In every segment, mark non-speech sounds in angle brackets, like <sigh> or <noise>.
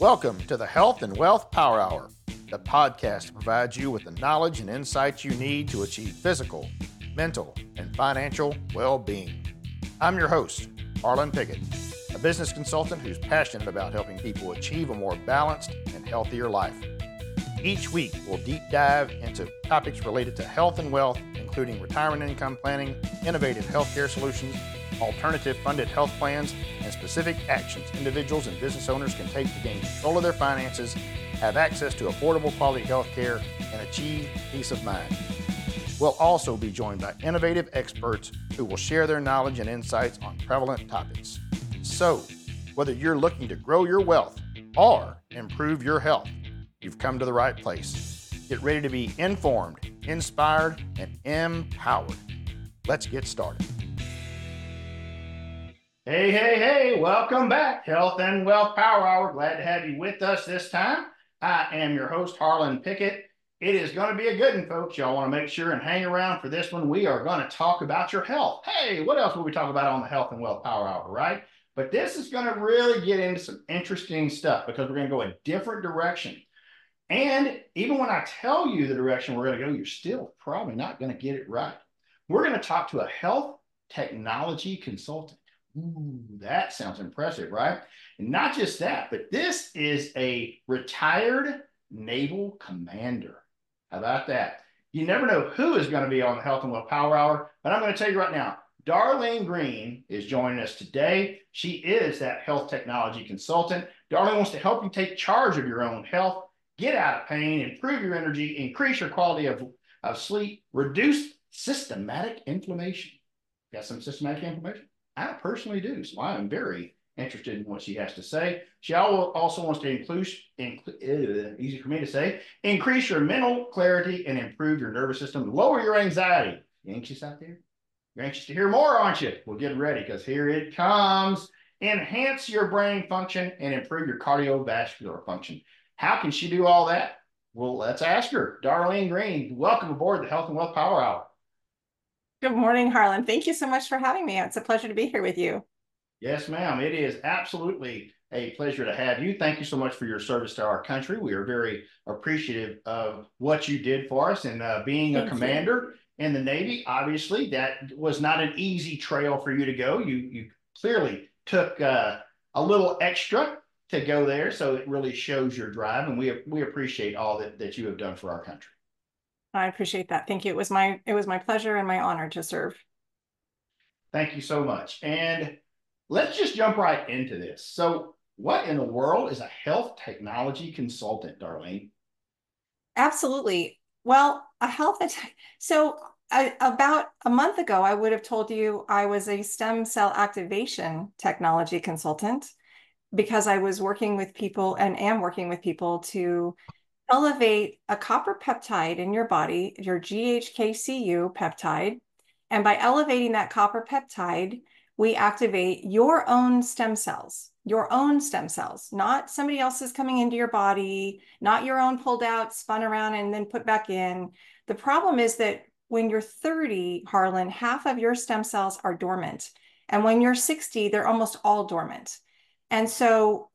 Welcome to the Health and Wealth Power Hour, the podcast provides you with the knowledge and insights you need to achieve physical, mental, and financial well being. I'm your host, Harlon Pickett, a business consultant who's passionate about helping people achieve a more balanced and healthier life. Each week, we'll deep dive into topics related to health and wealth, including retirement income planning, innovative healthcare solutions, alternative funded health plans, and specific actions individuals and business owners can take to gain control of their finances, have access to affordable quality health care, and achieve peace of mind. We'll also be joined by innovative experts who will share their knowledge and insights on prevalent topics. So, whether you're looking to grow your wealth or improve your health, you've come to the right place. Get ready to be informed, inspired, and empowered. Let's get started. Hey, hey, hey, welcome back. Health and Wealth Power Hour. Glad to have you with us this time. I am your host, Harlon Pickett. It is going to be a good one, folks. Y'all want to make sure and hang around for this one. We are going to talk about your health. Hey, what else will we talk about on the Health and Wealth Power Hour, right? But this is going to really get into some interesting stuff because we're going to go a different direction. And even when I tell you the direction we're going to go, you're still probably not going to get it right. We're going to talk to a health technology consultant. Ooh, that sounds impressive, right? And not just that, but this is a retired naval commander. How about that? You never know who is going to be on the Health and Wealth Power Hour, but I'm going to tell you right now, Darlene Greene is joining us today. She is that health technology consultant. Darlene wants to help you take charge of your own health, get out of pain, improve your energy, increase your quality of, of sleep, reduce systematic inflammation. Got some systematic inflammation? I personally do. So I am very interested in what she has to say. She also wants to include, include easy for me to say, increase your mental clarity and improve your nervous system, lower your anxiety. You anxious out there? You're anxious to hear more, aren't you? Well, get ready because here it comes. Enhance your brain function and improve your cardiovascular function. How can she do all that? Well, let's ask her. Darlene Greene, welcome aboard the Health and Wealth Power Hour. Good morning, Harlon. Thank you so much for having me. It's a pleasure to be here with you. Yes, ma'am. It is absolutely a pleasure to have you. Thank you so much for your service to our country. We are very appreciative of what you did for us and uh, being Thank a commander you. in the Navy. Obviously, that was not an easy trail for you to go. You you clearly took uh, a little extra to go there, so it really shows your drive, and we we appreciate all that that you have done for our country. I appreciate that. Thank you. It was my it was my pleasure and my honor to serve. Thank you so much. And let's just jump right into this. So, what in the world is a health technology consultant, Darlene? Absolutely. Well, a health so I, about a month ago, I would have told you I was a stem cell activation technology consultant because I was working with people and am working with people to elevate a copper peptide in your body, your GHKCU peptide. And by elevating that copper peptide, we activate your own stem cells, your own stem cells, not somebody else's coming into your body, not your own pulled out, spun around, and then put back in. The problem is that when you're 30, Harlon, half of your stem cells are dormant. And when you're 60, they're almost all dormant. And so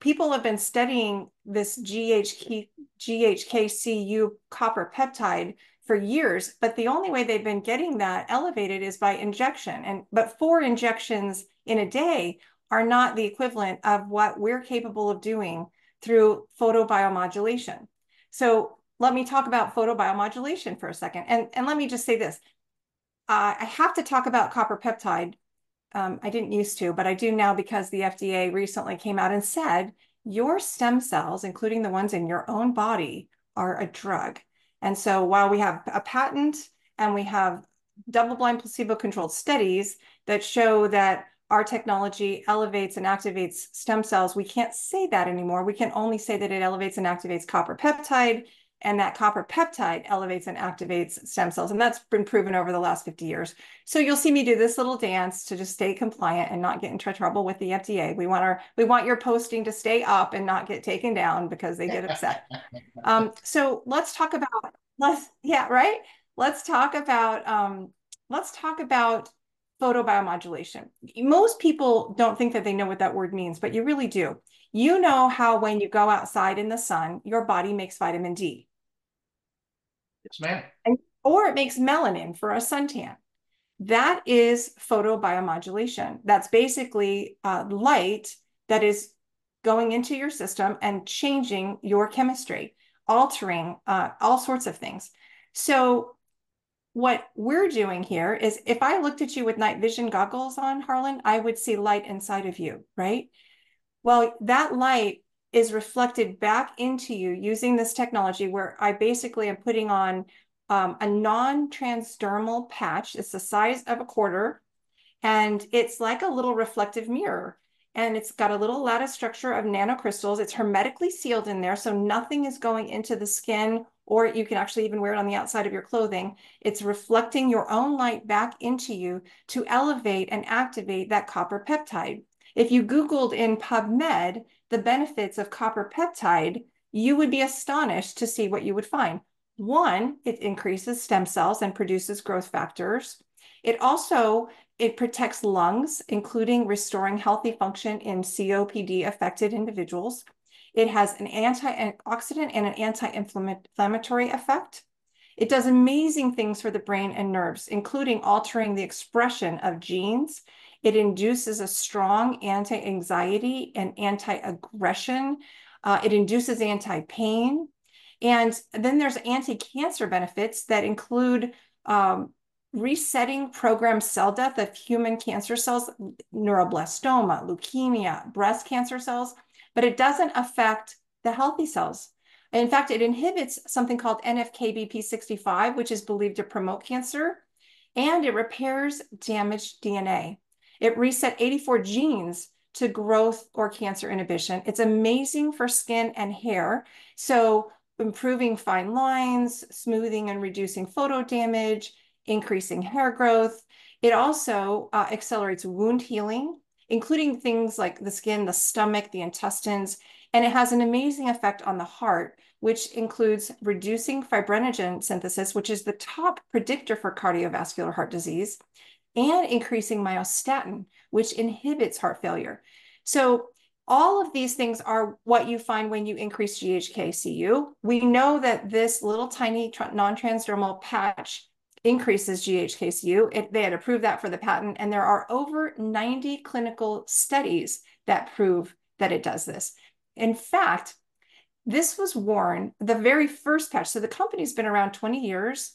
people have been studying this GHK, GHKCU copper peptide for years, but the only way they've been getting that elevated is by injection. And but four injections in a day are not the equivalent of what we're capable of doing through photobiomodulation. So let me talk about photobiomodulation for a second. And, and let me just say this. Uh, I have to talk about copper peptide um, I didn't used to, but I do now because the FDA recently came out and said your stem cells, including the ones in your own body, are a drug. And so while we have a patent and we have double blind placebo controlled studies that show that our technology elevates and activates stem cells, we can't say that anymore. We can only say that it elevates and activates copper peptide and that copper peptide elevates and activates stem cells. And that's been proven over the last 50 years. So you'll see me do this little dance to just stay compliant and not get into trouble with the FDA. We want our we want your posting to stay up and not get taken down because they get upset. <laughs> um, so let's talk about let's yeah, right. Let's talk about um, let's talk about photobiomodulation. Most people don't think that they know what that word means, but you really do. You know how when you go outside in the sun, your body makes vitamin D. Yes, ma'am. And, or it makes melanin for a suntan. That is photobiomodulation. That's basically uh, light that is going into your system and changing your chemistry, altering uh, all sorts of things. So what we're doing here is if I looked at you with night vision goggles on, Harlon, I would see light inside of you, right? Well, that light is reflected back into you using this technology where I basically am putting on um, a non-transdermal patch. It's the size of a quarter and it's like a little reflective mirror and it's got a little lattice structure of nanocrystals. It's hermetically sealed in there, so nothing is going into the skin, or you can actually even wear it on the outside of your clothing. It's reflecting your own light back into you to elevate and activate that copper peptide. If you Googled in PubMed the benefits of copper peptide, you would be astonished to see what you would find. One, it increases stem cells and produces growth factors. It also it protects lungs, including restoring healthy function in COPD affected individuals. It has an antioxidant and an anti-inflammatory effect. It does amazing things for the brain and nerves, including altering the expression of genes. It induces a strong anti-anxiety and anti-aggression. Uh, it induces anti-pain. And then there's anti-cancer benefits that include um, resetting programmed cell death of human cancer cells, neuroblastoma, leukemia, breast cancer cells, but it doesn't affect the healthy cells. In fact, it inhibits something called NFKBP65, which is believed to promote cancer, and it repairs damaged DNA. It reset 84 genes to growth or cancer inhibition. It's amazing for skin and hair. So improving fine lines, smoothing and reducing photo damage, increasing hair growth. It also uh, accelerates wound healing, including things like the skin, the stomach, the intestines, and it has an amazing effect on the heart, which includes reducing fibrinogen synthesis, which is the top predictor for cardiovascular heart disease, and increasing myostatin, which inhibits heart failure. So all of these things are what you find when you increase GHKCU. We know that this little tiny non-transdermal patch increases GHKCU. It, they had approved that for the patent, and there are over 90 clinical studies that prove that it does this. In fact, this was worn, the very first patch. So the company's been around 20 years,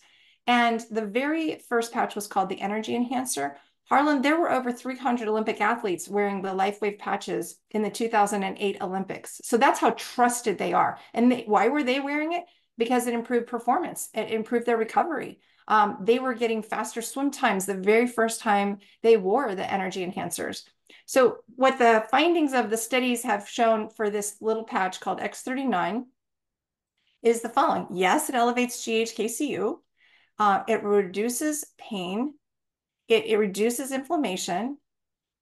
and the very first patch was called the Energy Enhancer. Harlon, there were over 300 Olympic athletes wearing the LifeWave patches in the 2008 Olympics. So that's how trusted they are. And they, why were they wearing it? Because it improved performance, it improved their recovery um, they were getting faster swim times the very first time they wore the energy enhancers. So what the findings of the studies have shown for this little patch called X39 is the following. Yes, it elevates GHKCU. Uh, it reduces pain. It, it reduces inflammation.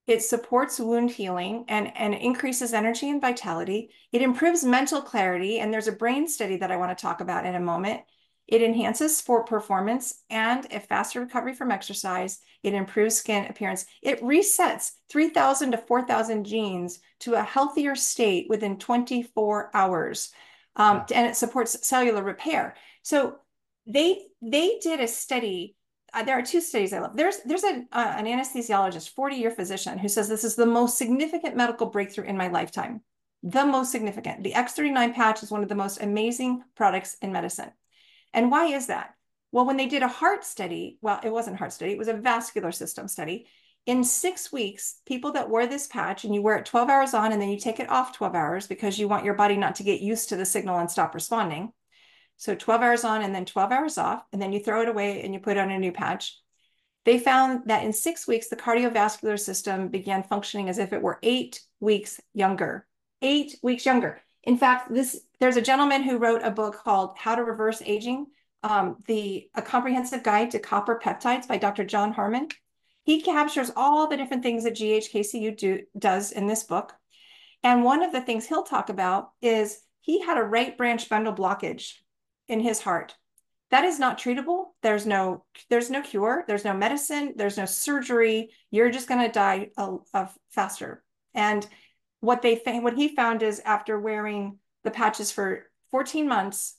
It supports wound healing and, and increases energy and vitality. It improves mental clarity. And there's a brain study that I want to talk about in a moment. It enhances sport performance and a faster recovery from exercise. It improves skin appearance. It resets 3,000 to 4,000 genes to a healthier state within 24 hours. Um, and it supports cellular repair. So they they did a study. Uh, there are two studies I love. There's there's a, uh, an anesthesiologist, 40 year physician, who says this is the most significant medical breakthrough in my lifetime. The most significant. The X39 patch is one of the most amazing products in medicine. And why is that? Well, when they did a heart study, well, it wasn't heart study, it was a vascular system study. In six weeks, people that wear this patch and you wear it 12 hours on and then you take it off 12 hours because you want your body not to get used to the signal and stop responding. So 12 hours on and then 12 hours off, and then you throw it away and you put on a new patch. They found that in six weeks, the cardiovascular system began functioning as if it were eight weeks younger. Eight weeks younger. In fact, this there's a gentleman who wrote a book called How to Reverse Aging, um, the A Comprehensive Guide to Copper Peptides by Dr. John Harmon. He captures all the different things that GHKCU do, does in this book. And one of the things he'll talk about is he had a right branch bundle blockage in his heart. that is not treatable. There's no there's no cure. There's no medicine. There's no surgery. You're just going to die a, a faster. And what they what he found is after wearing the patches for 14 months,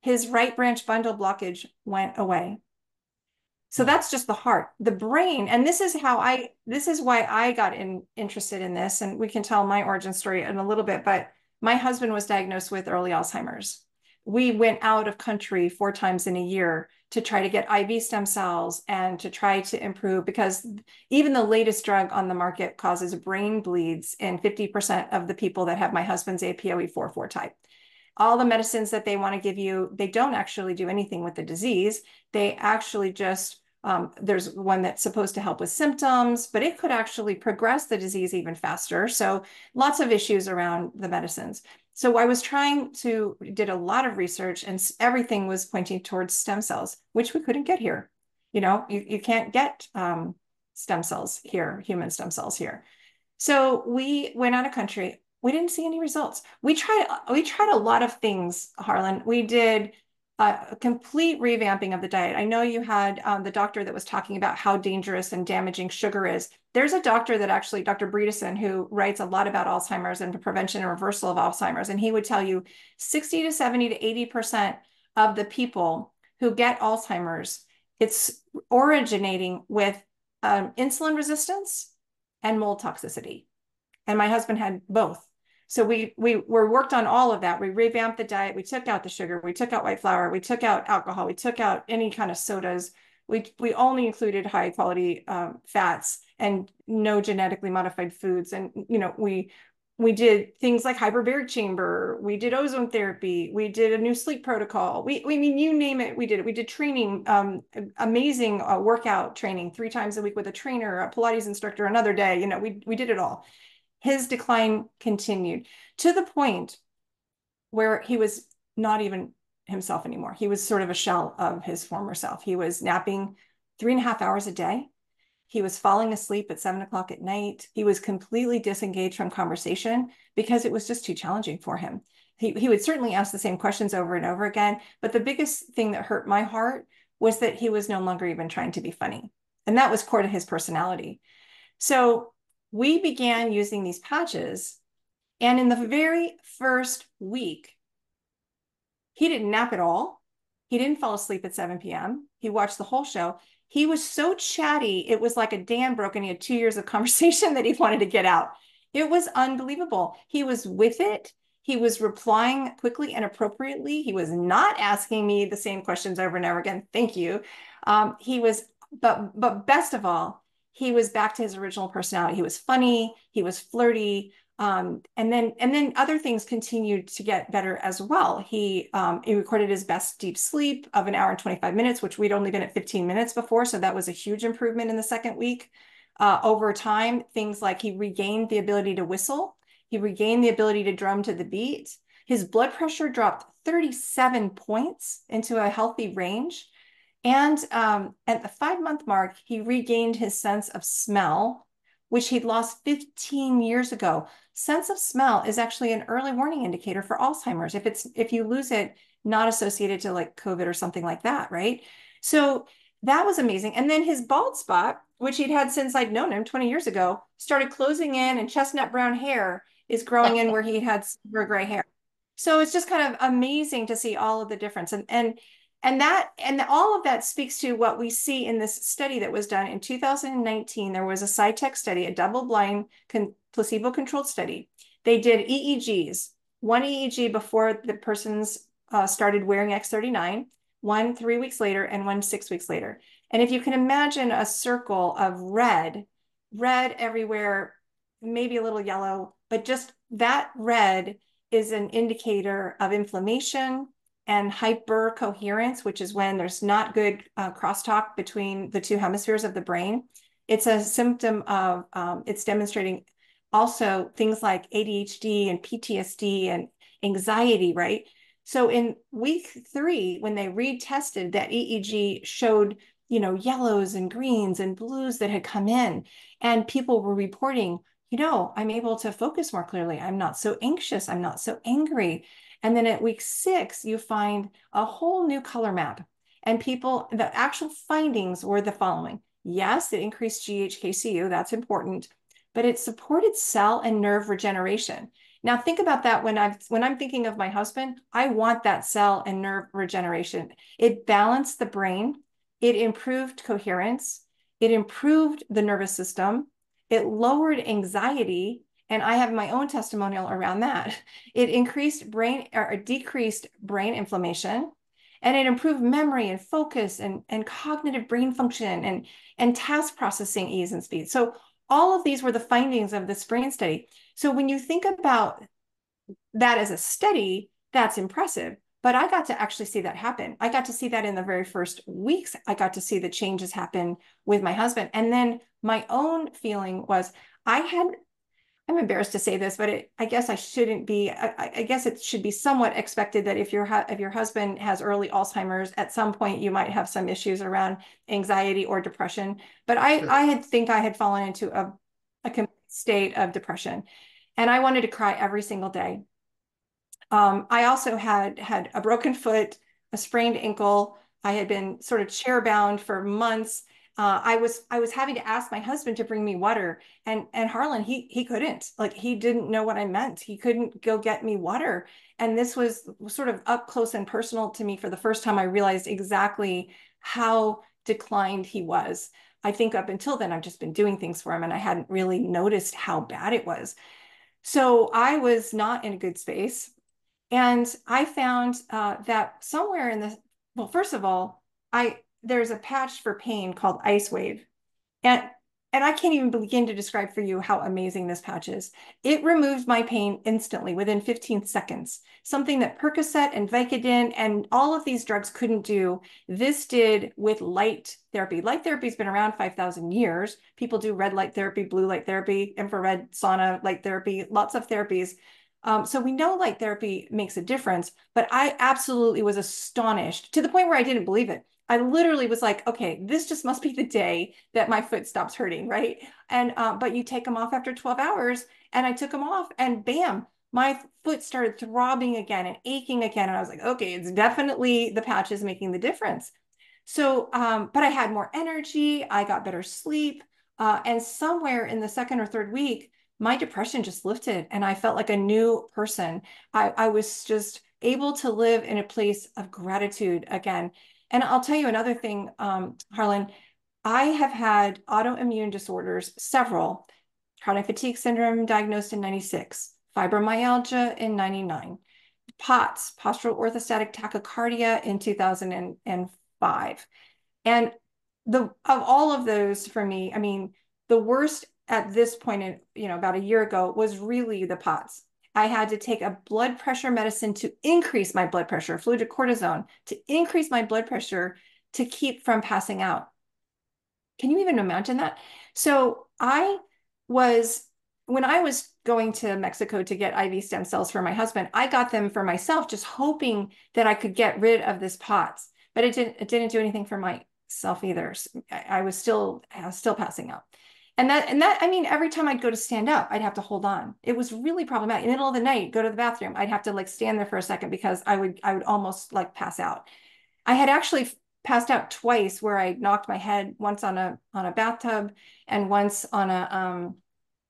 his right branch bundle blockage went away. So hmm. that's just the heart, the brain. And this is how I, this is why I got in, interested in this. And we can tell my origin story in a little bit, but my husband was diagnosed with early Alzheimer's. We went out of country four times in a year to try to get IV stem cells and to try to improve because even the latest drug on the market causes brain bleeds in 50% of the people that have my husband's APOE4 type all the medicines that they want to give you, they don't actually do anything with the disease. They actually just, um, there's one that's supposed to help with symptoms, but it could actually progress the disease even faster. So lots of issues around the medicines. So I was trying to, did a lot of research and everything was pointing towards stem cells, which we couldn't get here. You know, you, you can't get um, stem cells here, human stem cells here. So we went out of country we didn't see any results. We tried we tried a lot of things, Harlon. We did a complete revamping of the diet. I know you had um, the doctor that was talking about how dangerous and damaging sugar is. There's a doctor that actually, Dr. Bredesen, who writes a lot about Alzheimer's and the prevention and reversal of Alzheimer's, and he would tell you 60 to 70 to 80% of the people who get Alzheimer's, it's originating with um, insulin resistance and mold toxicity. And my husband had both. So we we were worked on all of that. We revamped the diet. We took out the sugar. We took out white flour. We took out alcohol. We took out any kind of sodas. We we only included high quality um, fats and no genetically modified foods. And you know we we did things like hyperbaric chamber. We did ozone therapy. We did a new sleep protocol. We we mean you name it. We did it. We did training, um, amazing uh, workout training three times a week with a trainer, a Pilates instructor, another day. You know we we did it all his decline continued to the point where he was not even himself anymore. He was sort of a shell of his former self. He was napping three and a half hours a day. He was falling asleep at seven o'clock at night. He was completely disengaged from conversation because it was just too challenging for him. He, he would certainly ask the same questions over and over again. But the biggest thing that hurt my heart was that he was no longer even trying to be funny. And that was core to his personality. So we began using these patches. And in the very first week, he didn't nap at all. He didn't fall asleep at 7 p.m. He watched the whole show. He was so chatty, it was like a dam broke, and he had two years of <laughs> conversation that he wanted to get out. It was unbelievable. He was with it. He was replying quickly and appropriately. He was not asking me the same questions over and over again. Thank you. Um, he was, but but best of all, he was back to his original personality. He was funny, he was flirty, um, and then and then other things continued to get better as well. He um, he recorded his best deep sleep of an hour and 25 minutes, which we'd only been at 15 minutes before, so that was a huge improvement in the second week. Uh, over time, things like he regained the ability to whistle, he regained the ability to drum to the beat. His blood pressure dropped 37 points into a healthy range. And um, at the five month mark, he regained his sense of smell, which he'd lost 15 years ago. Sense of smell is actually an early warning indicator for Alzheimer's. If it's if you lose it, not associated to like COVID or something like that, right? So that was amazing. And then his bald spot, which he'd had since I'd known him 20 years ago, started closing in, and chestnut brown hair is growing in where he had silver gray hair. So it's just kind of amazing to see all of the difference. And and and that and all of that speaks to what we see in this study that was done in 2019 there was a SciTech study a double-blind placebo controlled study. They did eegs one eeg before the person's uh, started wearing x39 one three weeks later and one six weeks later. And if you can imagine a circle of red red everywhere maybe a little yellow but just that red is an indicator of inflammation and hypercoherence, which is when there's not good uh, crosstalk between the two hemispheres of the brain. It's a symptom of, um, it's demonstrating also things like ADHD and PTSD and anxiety, right? So in week three, when they retested that EEG showed, you know, yellows and greens and blues that had come in, and people were reporting, you know, I'm able to focus more clearly. I'm not so anxious. I'm not so angry. And then at week six, you find a whole new color map. And people, the actual findings were the following. Yes, it increased GHKCU, that's important, but it supported cell and nerve regeneration. Now think about that when I'm when I'm thinking of my husband, I want that cell and nerve regeneration. It balanced the brain, it improved coherence, it improved the nervous system, it lowered anxiety, and I have my own testimonial around that. <laughs> It increased brain or decreased brain inflammation, and it improved memory and focus and, and cognitive brain function and, and task processing ease and speed. So all of these were the findings of this brain study. So when you think about that as a study, that's impressive. But I got to actually see that happen. I got to see that in the very first weeks. I got to see the changes happen with my husband. And then my own feeling was I had I'm embarrassed to say this, but it, I guess I shouldn't be. I, I, guess it should be somewhat expected that if your if your husband has early Alzheimer's, at some point you might have some issues around anxiety or depression. But I sure. I had think I had fallen into a a state of depression, and I wanted to cry every single day. Um, I also had had a broken foot, a sprained ankle. I had been sort of chair bound for months uh, I was I was having to ask my husband to bring me water, and and Harlon he he couldn't like he didn't know what I meant. He couldn't go get me water, and this was sort of up close and personal to me for the first time. I realized exactly how declined he was. I think up until then I've just been doing things for him, and I hadn't really noticed how bad it was. So I was not in a good space, and I found uh, that somewhere in the well, first of all, I there's a patch for pain called IceWave. And and I can't even begin to describe for you how amazing this patch is. It removes my pain instantly within 15 seconds, something that Percocet and Vicodin and all of these drugs couldn't do. This did with light therapy. Light therapy has been around 5,000 years. People do red light therapy, blue light therapy, infrared sauna light therapy, lots of therapies. Um, so we know light therapy makes a difference, but I absolutely was astonished to the point where I didn't believe it. I literally was like, okay, this just must be the day that my foot stops hurting, right? And uh, but you take them off after 12 hours, and I took them off, and bam, my foot started throbbing again and aching again, and I was like, okay, it's definitely the patches making the difference. So, um, but I had more energy, I got better sleep, uh, and somewhere in the second or third week, my depression just lifted, and I felt like a new person. I, I was just able to live in a place of gratitude again and I'll tell you another thing, um, Harlon, I have had autoimmune disorders, several, chronic fatigue syndrome diagnosed in 96, fibromyalgia in 99, POTS, postural orthostatic tachycardia in 2005. And the of all of those for me, I mean, the worst at this point in, you know, about a year ago was really the POTS. I had to take a blood pressure medicine to increase my blood pressure, fludrocortisone, to increase my blood pressure to keep from passing out. Can you even imagine that? So I was, when I was going to Mexico to get IV stem cells for my husband, I got them for myself, just hoping that I could get rid of this POTS, but it didn't, it didn't do anything for myself either. I, I was still, I was still passing out. And that, and that, I mean, every time I'd go to stand up, I'd have to hold on. It was really problematic. In the middle of the night, go to the bathroom, I'd have to like stand there for a second because I would, I would almost like pass out. I had actually passed out twice where I knocked my head once on a, on a bathtub and once on a, um,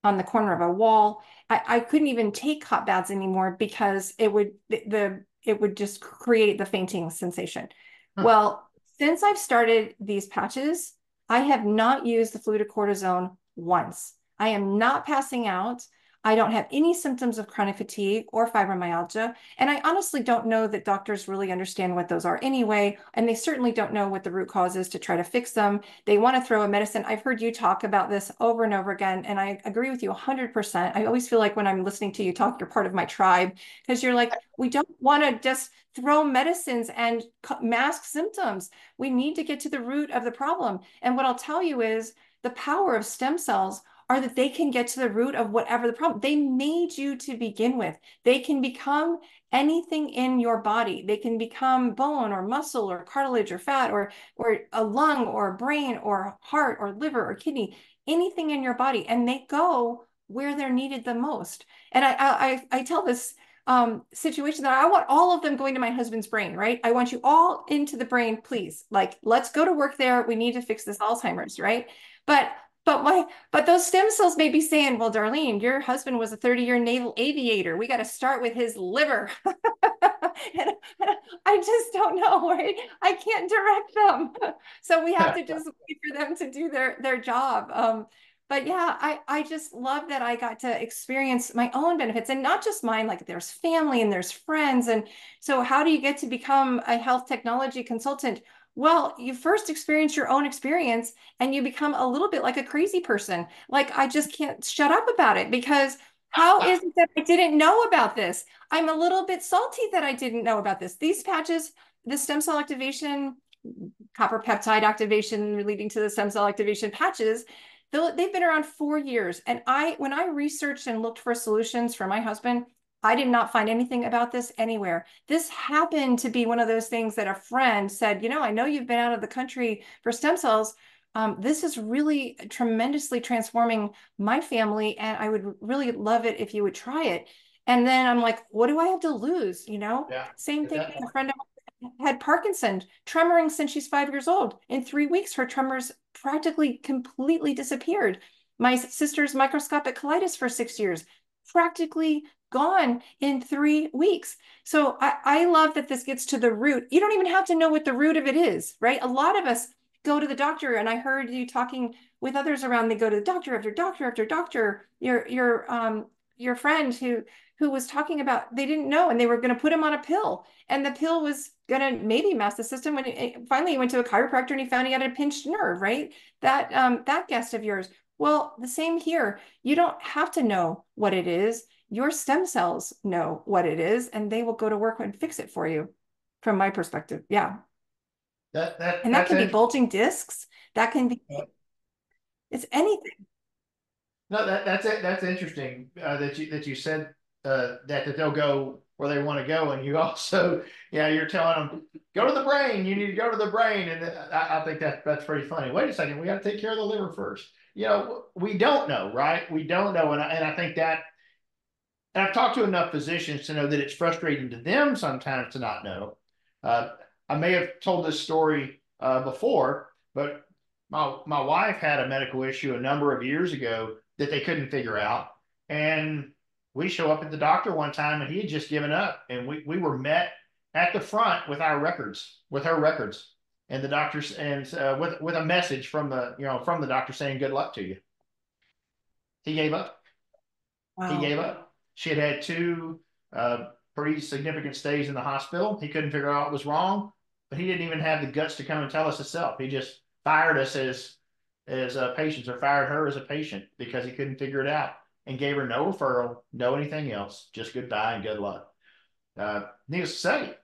on the corner of a wall. I, I couldn't even take hot baths anymore because it would, the, it would just create the fainting sensation. Huh. Well, since I've started these patches, I have not used the fludrocortisone once. I am not passing out. I don't have any symptoms of chronic fatigue or fibromyalgia. And I honestly don't know that doctors really understand what those are anyway. And they certainly don't know what the root cause is to try to fix them. They want to throw a medicine. I've heard you talk about this over and over again. And I agree with you 100%. I always feel like when I'm listening to you talk, you're part of my tribe because you're like, we don't want to just throw medicines and mask symptoms. We need to get to the root of the problem. And what I'll tell you is the power of stem cells are that they can get to the root of whatever the problem. They made you to begin with. They can become anything in your body. They can become bone or muscle or cartilage or fat or or a lung or brain or heart or liver or kidney, anything in your body, and they go where they're needed the most. And I I, I tell this um, situation that I want all of them going to my husband's brain, right? I want you all into the brain, please. Like, let's go to work there. We need to fix this Alzheimer's, right? But but my but those stem cells may be saying, well, Darlene, your husband was a 30-year naval aviator. We got to start with his liver. <laughs> and I just don't know, right? I can't direct them. <laughs> So we have to just <laughs> wait for them to do their their job. Um, but yeah, I, I just love that I got to experience my own benefits and not just mine, like there's family and there's friends. And so how do you get to become a health technology consultant? Well, you first experience your own experience and you become a little bit like a crazy person. Like I just can't shut up about it because how is it that I didn't know about this? I'm a little bit salty that I didn't know about this. These patches, the stem cell activation, copper peptide activation leading to the stem cell activation patches, they've been around four years. And I, when I researched and looked for solutions for my husband, I did not find anything about this anywhere. This happened to be one of those things that a friend said, you know, I know you've been out of the country for stem cells. Um, this is really tremendously transforming my family. And I would really love it if you would try it. And then I'm like, what do I have to lose? You know, yeah. same thing. A friend of had Parkinson's, tremoring since she's five years old. In three weeks, her tremors practically completely disappeared. My sister's microscopic colitis for six years, practically gone in three weeks. So I, I love that this gets to the root. You don't even have to know what the root of it is, right? A lot of us go to the doctor, and I heard you talking with others around. They go to the doctor after doctor after doctor. Your your um your friend who who was talking about they didn't know and they were going to put him on a pill and the pill was going to maybe mess the system when it, finally he went to a chiropractor and he found he had a pinched nerve right that um that guest of yours well the same here you don't have to know what it is your stem cells know what it is and they will go to work and fix it for you from my perspective yeah that, that and that can be bulging discs that can be it's anything no, that, that's it. That's interesting uh, that you that you said uh, that that they'll go where they want to go, and you <laughs> also, yeah, you're telling them go to the brain. You need to go to the brain, and I, I think that that's pretty funny. Wait a second, we got to take care of the liver first. You know, we don't know, right? We don't know, and I, and I think that. And I've talked to enough physicians to know that it's frustrating to them sometimes to not know. Uh, I may have told this story uh, before, but my my wife had a medical issue a number of years ago that they couldn't figure out. And we show up at the doctor one time and he had just given up. And we, we were met at the front with our records, with her records. And the doctors and uh, with with a message from the you know from the doctor saying good luck to you. He gave up. Wow. He gave up. She had had two uh, pretty significant stays in the hospital. He couldn't figure out what was wrong, but he didn't even have the guts to come and tell us himself. He just fired us as as a patient or fired her as a patient because he couldn't figure it out and gave her no referral, no anything else, just goodbye and good luck. Uh, needless to say,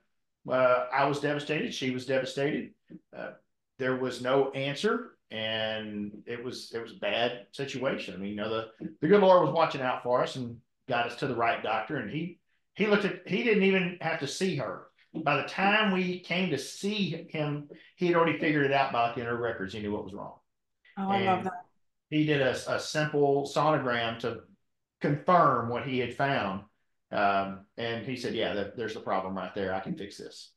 uh, I was devastated. She was devastated. Uh, there was no answer, and it was it was a bad situation. I mean, you know, the the good Lord was watching out for us and got us to the right doctor. And he he looked at he didn't even have to see her. By the time we came to see him, he had already figured it out by the her records. He knew what was wrong. Oh, I love that. He did a, a simple sonogram to confirm what he had found. Um, and he said, yeah, that, there's a problem right there. I can fix this.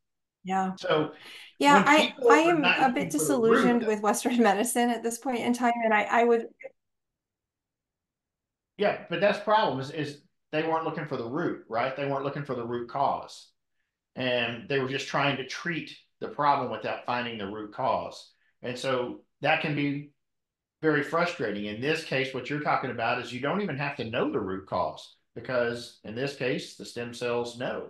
Yeah. So, yeah, I, I am a bit disillusioned with Western medicine at this point in time. And I, I would. Yeah, but that's the problem is, is they weren't looking for the root, right? They weren't looking for the root cause. And they were just trying to treat the problem without finding the root cause. And so that can be very frustrating. In this case, what you're talking about is you don't even have to know the root cause because in this case, the stem cells know.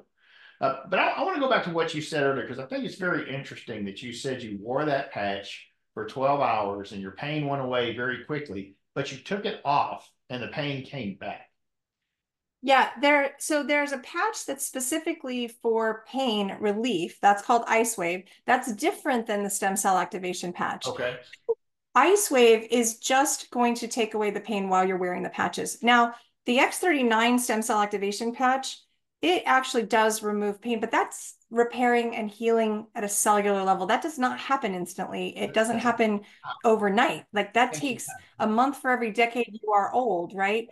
Uh, but I, I want to go back to what you said earlier because I think it's very interesting that you said you wore that patch for 12 hours and your pain went away very quickly, but you took it off and the pain came back. Yeah, there. So there's a patch that's specifically for pain relief. That's called IceWave. That's different than the stem cell activation patch. Okay. IceWave is just going to take away the pain while you're wearing the patches. Now, the X39 stem cell activation patch, it actually does remove pain, but that's repairing and healing at a cellular level. That does not happen instantly. It doesn't happen overnight. Like that takes a month for every decade you are old, right?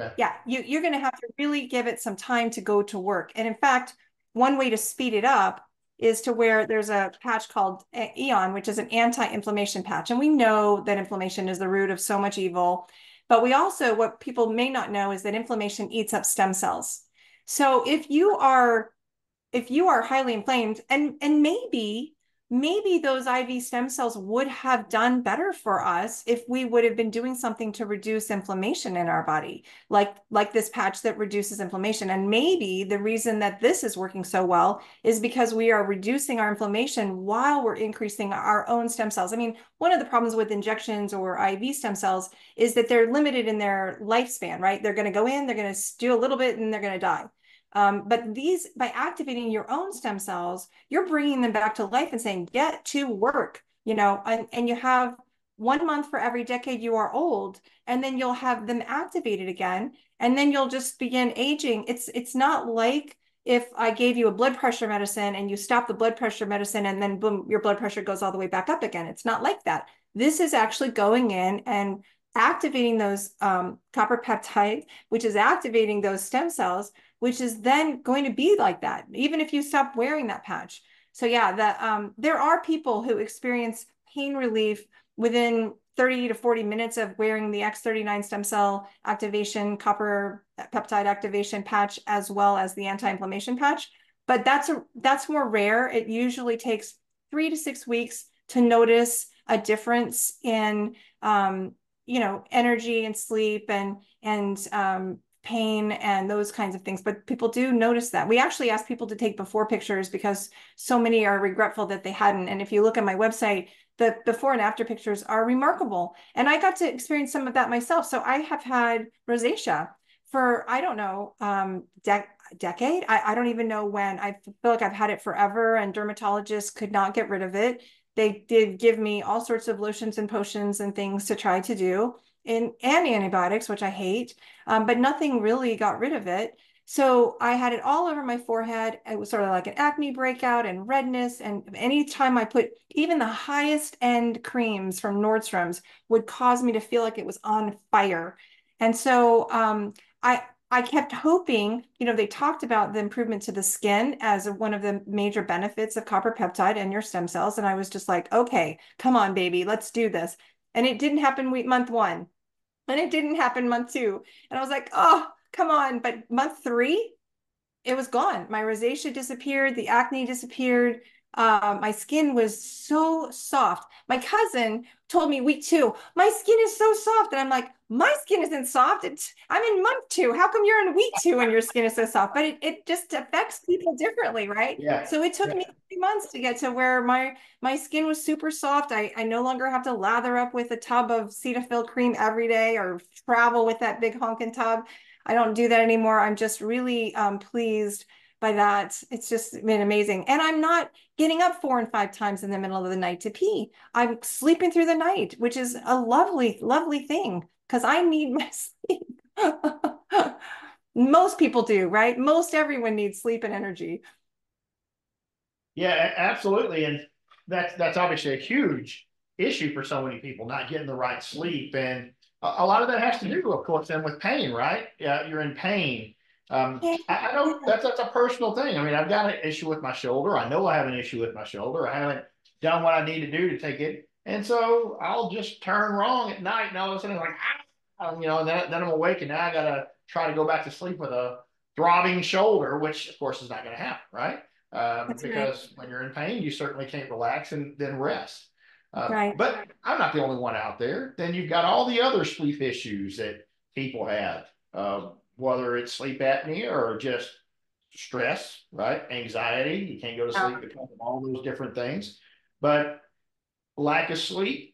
Okay. Yeah, you, you're going to have to really give it some time to go to work. And in fact, one way to speed it up is to where there's a patch called Aeon, which is an anti-inflammation patch. And we know that inflammation is the root of so much evil. But we also, what people may not know is that inflammation eats up stem cells. So if you are if you are highly inflamed and and maybe maybe those IV stem cells would have done better for us if we would have been doing something to reduce inflammation in our body, like, like this patch that reduces inflammation. And maybe the reason that this is working so well is because we are reducing our inflammation while we're increasing our own stem cells. I mean, one of the problems with injections or IV stem cells is that they're limited in their lifespan, right? They're going to go in, they're going to do a little bit, and they're going to die. Um, but these, by activating your own stem cells, you're bringing them back to life and saying, get to work, you know, and, and you have one month for every decade you are old, and then you'll have them activated again, and then you'll just begin aging. It's, it's not like if I gave you a blood pressure medicine and you stop the blood pressure medicine and then boom, your blood pressure goes all the way back up again. It's not like that. This is actually going in and activating those um, copper peptide, which is activating those stem cells, which is then going to be like that, even if you stop wearing that patch. So yeah, that um, there are people who experience pain relief within 30 to 40 minutes of wearing the X39 stem cell activation, copper peptide activation patch, as well as the anti-inflammation patch. But that's a, that's more rare. It usually takes three to six weeks to notice a difference in um, you know energy and sleep and and um, pain and those kinds of things. But people do notice that. We actually ask people to take before pictures because so many are regretful that they hadn't. And if you look at my website, the before and after pictures are remarkable. And I got to experience some of that myself. So I have had rosacea for, I don't know, um, de decade. I, I don't even know when. I feel like I've had it forever and dermatologists could not get rid of it. They did give me all sorts of lotions and potions and things to try to do and, and antibiotics, which I hate, um, but nothing really got rid of it. So I had it all over my forehead. It was sort of like an acne breakout and redness. And anytime I put even the highest end creams from Nordstrom's would cause me to feel like it was on fire. And so um, I, I kept hoping, you know, they talked about the improvement to the skin as one of the major benefits of copper peptide and your stem cells. And I was just like, okay, come on, baby, let's do this. And it didn't happen week month one. And it didn't happen month two. And I was like, oh, come on. But month three, it was gone. My rosacea disappeared, the acne disappeared. Uh, my skin was so soft. My cousin told me week two, my skin is so soft. And I'm like, my skin isn't soft. It's, I'm in month two. How come you're in week two and your skin is so soft? But it, it just affects people differently, right? Yeah. So it took yeah. me three months to get to where my my skin was super soft. I, I no longer have to lather up with a tub of Cetaphil cream every day or travel with that big honking tub. I don't do that anymore. I'm just really um, pleased by that. It's just been amazing. And I'm not getting up four and five times in the middle of the night to pee. I'm sleeping through the night, which is a lovely, lovely thing because I need my sleep. <laughs> Most people do, right? Most everyone needs sleep and energy. Yeah, absolutely. And that's that's obviously a huge issue for so many people, not getting the right sleep. And a, a lot of that has to do, of course, then with pain, right? Yeah, you're in pain um, I, I know that's that's a personal thing. I mean, I've got an issue with my shoulder. I know I have an issue with my shoulder. I haven't done what I need to do to take it, and so I'll just turn wrong at night, and all of a sudden, it's like, ah, you know, and then, then I'm awake, and now I gotta try to go back to sleep with a throbbing shoulder, which of course is not going to happen, right? Um, because right. when you're in pain, you certainly can't relax and then rest. Uh, right. But I'm not the only one out there. Then you've got all the other sleep issues that people have. Uh, whether it's sleep apnea or just stress, right? Anxiety, you can't go to sleep because of all those different things. But lack of sleep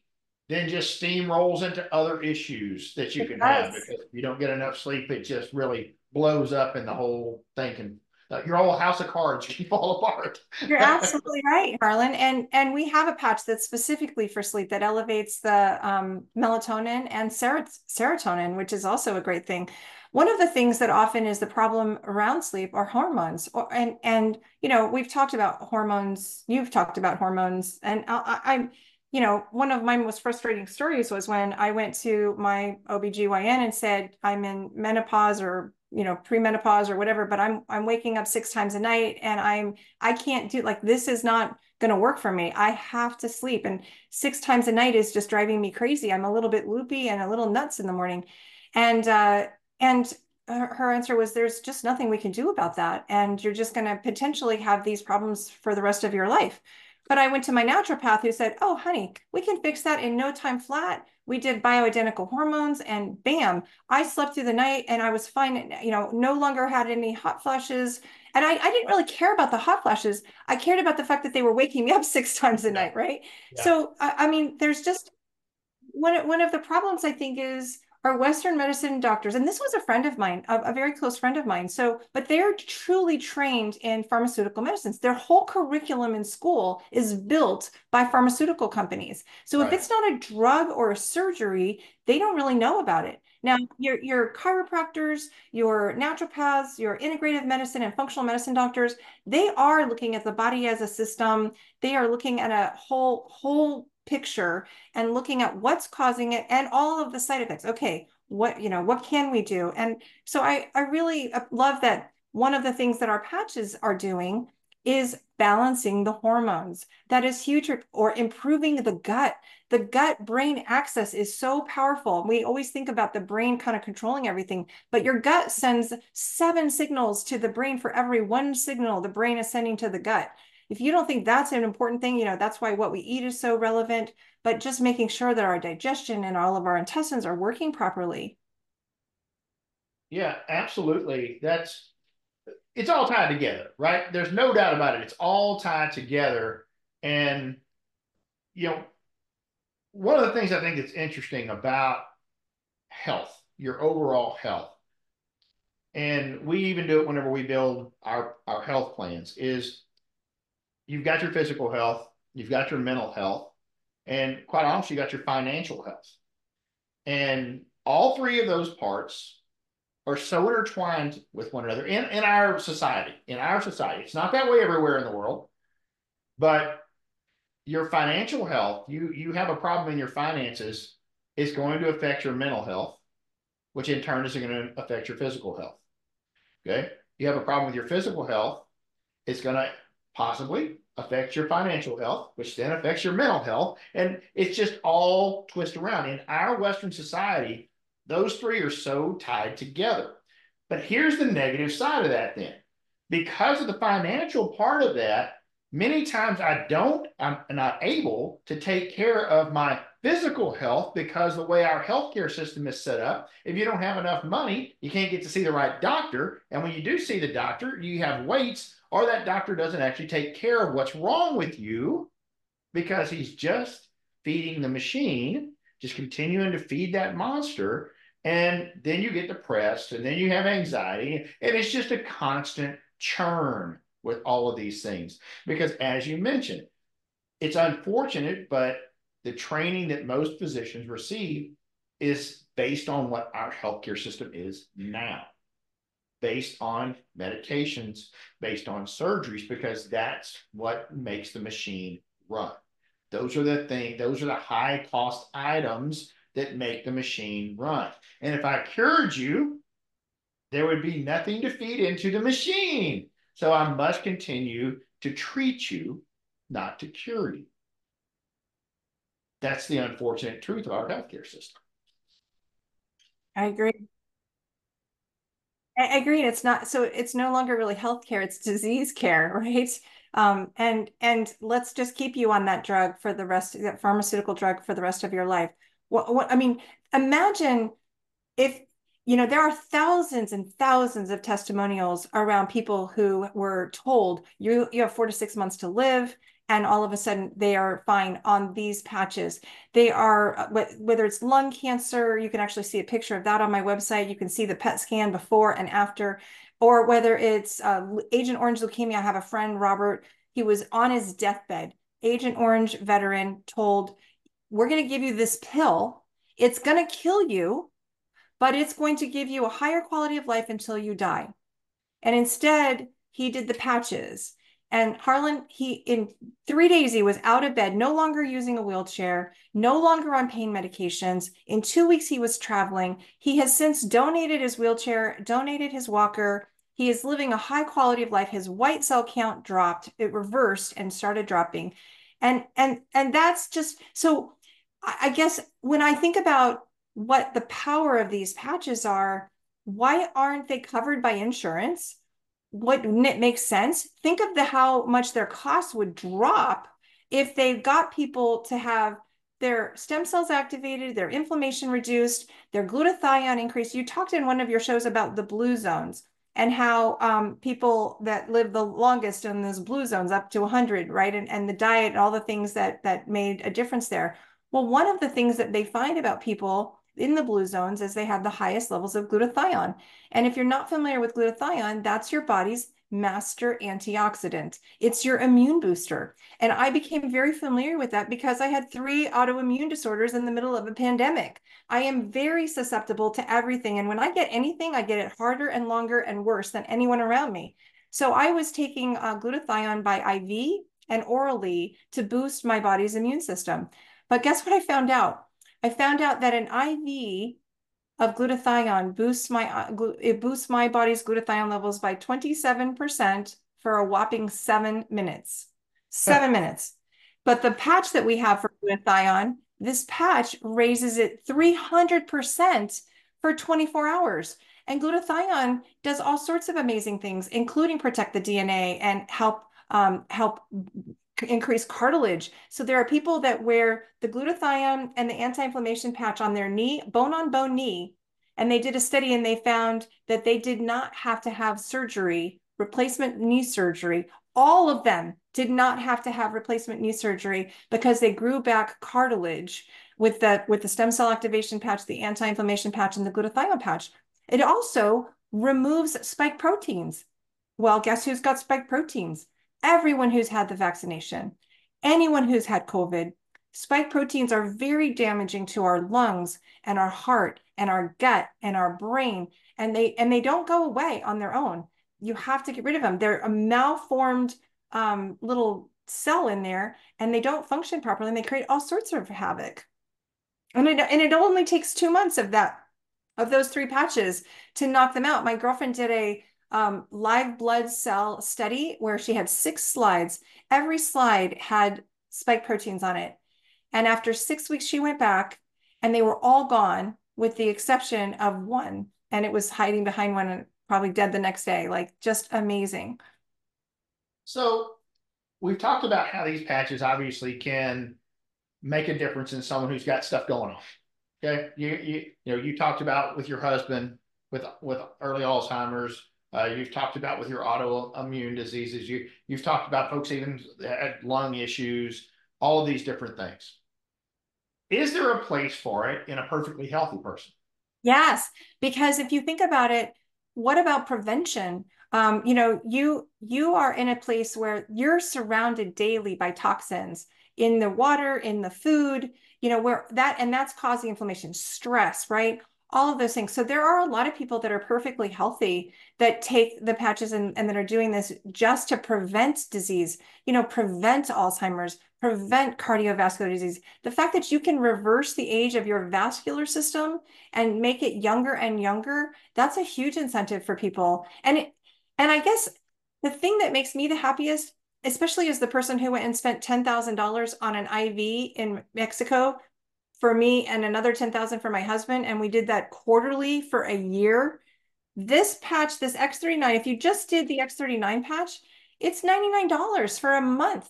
then just steamrolls into other issues that you it can does. have because if you don't get enough sleep, it just really blows up and the whole thing can uh, your whole house of cards can <laughs> fall apart. You're <laughs> absolutely right, Harlon. And and we have a patch that's specifically for sleep that elevates the um, melatonin and serotonin, which is also a great thing. One of the things that often is the problem around sleep are hormones. Or, and, and, you know, we've talked about hormones. You've talked about hormones. And I, I, you know, one of my most frustrating stories was when I went to my OBGYN and said, I'm in menopause or, you know, premenopause or whatever, but I'm I'm waking up six times a night and I'm I can't do like this is not going to work for me. I have to sleep and six times a night is just driving me crazy. I'm a little bit loopy and a little nuts in the morning. And uh and her answer was there's just nothing we can do about that and you're just going to potentially have these problems for the rest of your life but I went to my naturopath who said, Oh, honey, we can fix that in no time flat. We did bioidentical hormones and bam, I slept through the night and I was fine, you know, no longer had any hot flashes. And I, I didn't really care about the hot flashes. I cared about the fact that they were waking me up <laughs> six times a night, right? Yeah. So, I, I mean, there's just one, one of the problems I think is are Western medicine doctors, and this was a friend of mine, a, a, very close friend of mine. So, but they're truly trained in pharmaceutical medicines. Their whole curriculum in school is built by pharmaceutical companies. So, right. if it's not a drug or a surgery, they don't really know about it. Now, your, your chiropractors, your naturopaths, your integrative medicine and functional medicine doctors, they are looking at the body as a system. They are looking at a whole whole picture and looking at what's causing it and all of the side effects. Okay, what you know, what can we do? And so I I really love that one of the things that our patches are doing is balancing the hormones. That is huge, or improving the gut. The gut brain axis is so powerful. We always think about the brain kind of controlling everything, but your gut sends seven signals to the brain for every one signal the brain is sending to the gut if you don't think that's an important thing, you know, that's why what we eat is so relevant, but just making sure that our digestion and all of our intestines are working properly. Yeah, absolutely. That's it's all tied together, right? There's no doubt about it. It's all tied together. And you know, one of the things I think that's interesting about health, your overall health, and we even do it whenever we build our, our health plans, is you've got your physical health, you've got your mental health, and quite honestly, you got your financial health. And all three of those parts are so intertwined with one another in, in our society. In our society, it's not that way everywhere in the world, but your financial health, you you have a problem in your finances, is going to affect your mental health, which in turn is going to affect your physical health. Okay, you have a problem with your physical health, it's going to possibly affects your financial health, which then affects your mental health. And it's just all twist around. In our Western society, those three are so tied together. But here's the negative side of that then. Because of the financial part of that, many times I don't, I'm not able to take care of my physical health because the way our healthcare system is set up, if you don't have enough money, you can't get to see the right doctor. And when you do see the doctor, you have waits or that doctor doesn't actually take care of what's wrong with you because he's just feeding the machine, just continuing to feed that monster. And then you get depressed and then you have anxiety. And it's just a constant churn with all of these things. Because as you mentioned, it's unfortunate, but the training that most physicians receive is based on what our healthcare system is now based on medications, based on surgeries, because that's what makes the machine run. Those are the thing, those are the high cost items that make the machine run. And if I cured you, there would be nothing to feed into the machine. So I must continue to treat you, not to cure you. That's the unfortunate truth of our healthcare system. I agree. I agree. It's not so it's no longer really healthcare, it's disease care, <laughs> right? Um, and and let's just keep you on that drug for the rest that pharmaceutical drug for the rest of your life. What, what I mean, imagine if you know there are thousands and thousands of testimonials around people who were told you you have four to six months to live and all of a sudden they are fine on these patches. They are, uh, whether it's lung cancer, you can actually see a picture of that on my website. You can see the PET scan before and after, or whether it's uh, Agent Orange leukemia. I have a friend, Robert, he was on his deathbed. Agent Orange veteran told, we're going to give you this pill. It's going to kill you, but it's going to give you a higher quality of life until you die. And instead, he did the patches And Harlon, he in three days, he was out of bed, no longer using a wheelchair, no longer on pain medications. In two weeks, he was traveling. He has since donated his wheelchair, donated his walker. He is living a high quality of life. His white cell count dropped, it reversed and started dropping. And and and that's just so I guess when I think about what the power of these patches are, why aren't they covered by insurance? Wouldn't it make sense? Think of the how much their costs would drop if they got people to have their stem cells activated, their inflammation reduced, their glutathione increased. You talked in one of your shows about the blue zones and how um, people that live the longest in those blue zones up to 100, right? And, and the diet and all the things that that made a difference there. Well, one of the things that they find about people in the blue zones as they have the highest levels of glutathione. And if you're not familiar with glutathione, that's your body's master antioxidant. It's your immune booster. And I became very familiar with that because I had three autoimmune disorders in the middle of a pandemic. I am very susceptible to everything. And when I get anything, I get it harder and longer and worse than anyone around me. So I was taking uh, glutathione by IV and orally to boost my body's immune system. But guess what I found out? I found out that an IV of glutathione boosts my uh, it boosts my body's glutathione levels by 27% for a whopping seven minutes. Seven minutes. But the patch that we have for glutathione, this patch raises it 300% for 24 hours. And glutathione does all sorts of amazing things, including protect the DNA and help um, help increase cartilage. So there are people that wear the glutathione and the anti-inflammation patch on their knee, bone on bone knee. And they did a study and they found that they did not have to have surgery, replacement knee surgery. All of them did not have to have replacement knee surgery because they grew back cartilage with the, with the stem cell activation patch, the anti-inflammation patch, and the glutathione patch. It also removes spike proteins. Well, guess who's got spike proteins? Everyone who's had the vaccination, anyone who's had COVID, spike proteins are very damaging to our lungs and our heart and our gut and our brain and they and they don't go away on their own. You have to get rid of them. They're a malformed um, little cell in there and they don't function properly and they create all sorts of havoc. And it, and it only takes two months of that of those three patches to knock them out. My girlfriend did a um, live blood cell study where she had six slides. Every slide had spike proteins on it. And after six weeks, she went back and they were all gone with the exception of one. And it was hiding behind one and probably dead the next day. Like just amazing. So we've talked about how these patches obviously can make a difference in someone who's got stuff going on. Okay. You, you, you know, you talked about with your husband with, with early Alzheimer's, uh, you've talked about with your autoimmune diseases. You you've talked about folks even had lung issues. All of these different things. Is there a place for it in a perfectly healthy person? Yes, because if you think about it, what about prevention? Um, you know, you you are in a place where you're surrounded daily by toxins in the water, in the food, you know, where that and that's causing inflammation, stress, right? All of those things. So there are a lot of people that are perfectly healthy that take the patches and, and that are doing this just to prevent disease, you know, prevent Alzheimer's, prevent cardiovascular disease. The fact that you can reverse the age of your vascular system and make it younger and younger, that's a huge incentive for people. And it, and I guess the thing that makes me the happiest, especially as the person who went and spent $10,000 on an IV in Mexico for me and another 10,000 for my husband. And we did that quarterly for a year. This patch, this X39, if you just did the X39 patch, it's $99 for a month.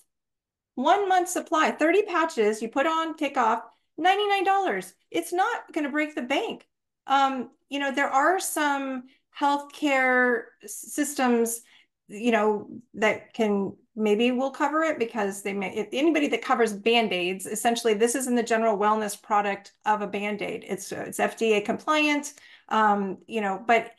One month supply, 30 patches, you put on, take off, $99. It's not going to break the bank. Um, you know, there are some healthcare systems, you know, that can maybe we'll cover it because they may anybody that covers band-aids essentially this is in the general wellness product of a band-aid. It's it's fda compliant um you know but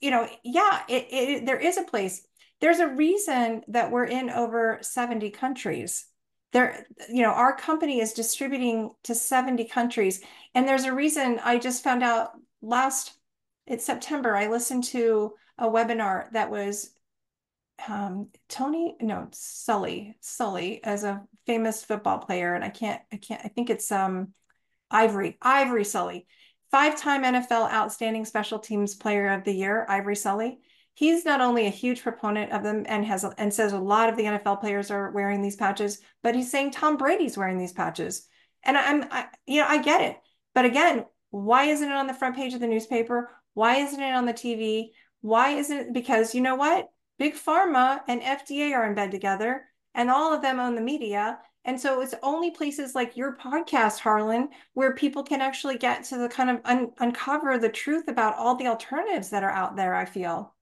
you know yeah it, it there is a place. There's a reason that we're in over 70 countries. There you know our company is distributing to 70 countries. And there's a reason i just found out last it's september i listened to a webinar that was um, Tony, no, Sully, Sully as a famous football player, and I can't, I can't, I think it's um Ivory, Ivory Sully, five-time NFL Outstanding Special Teams Player of the Year, Ivory Sully. He's not only a huge proponent of them and has and says a lot of the NFL players are wearing these patches, but he's saying Tom Brady's wearing these patches. And I'm, I, you know, I get it. But again, why isn't it on the front page of the newspaper? Why isn't it on the TV? Why isn't it? Because you know what? Big Pharma and FDA are in bed together, and all of them own the media. And so it's only places like your podcast, Harlon, where people can actually get to the kind of un- uncover the truth about all the alternatives that are out there. I feel.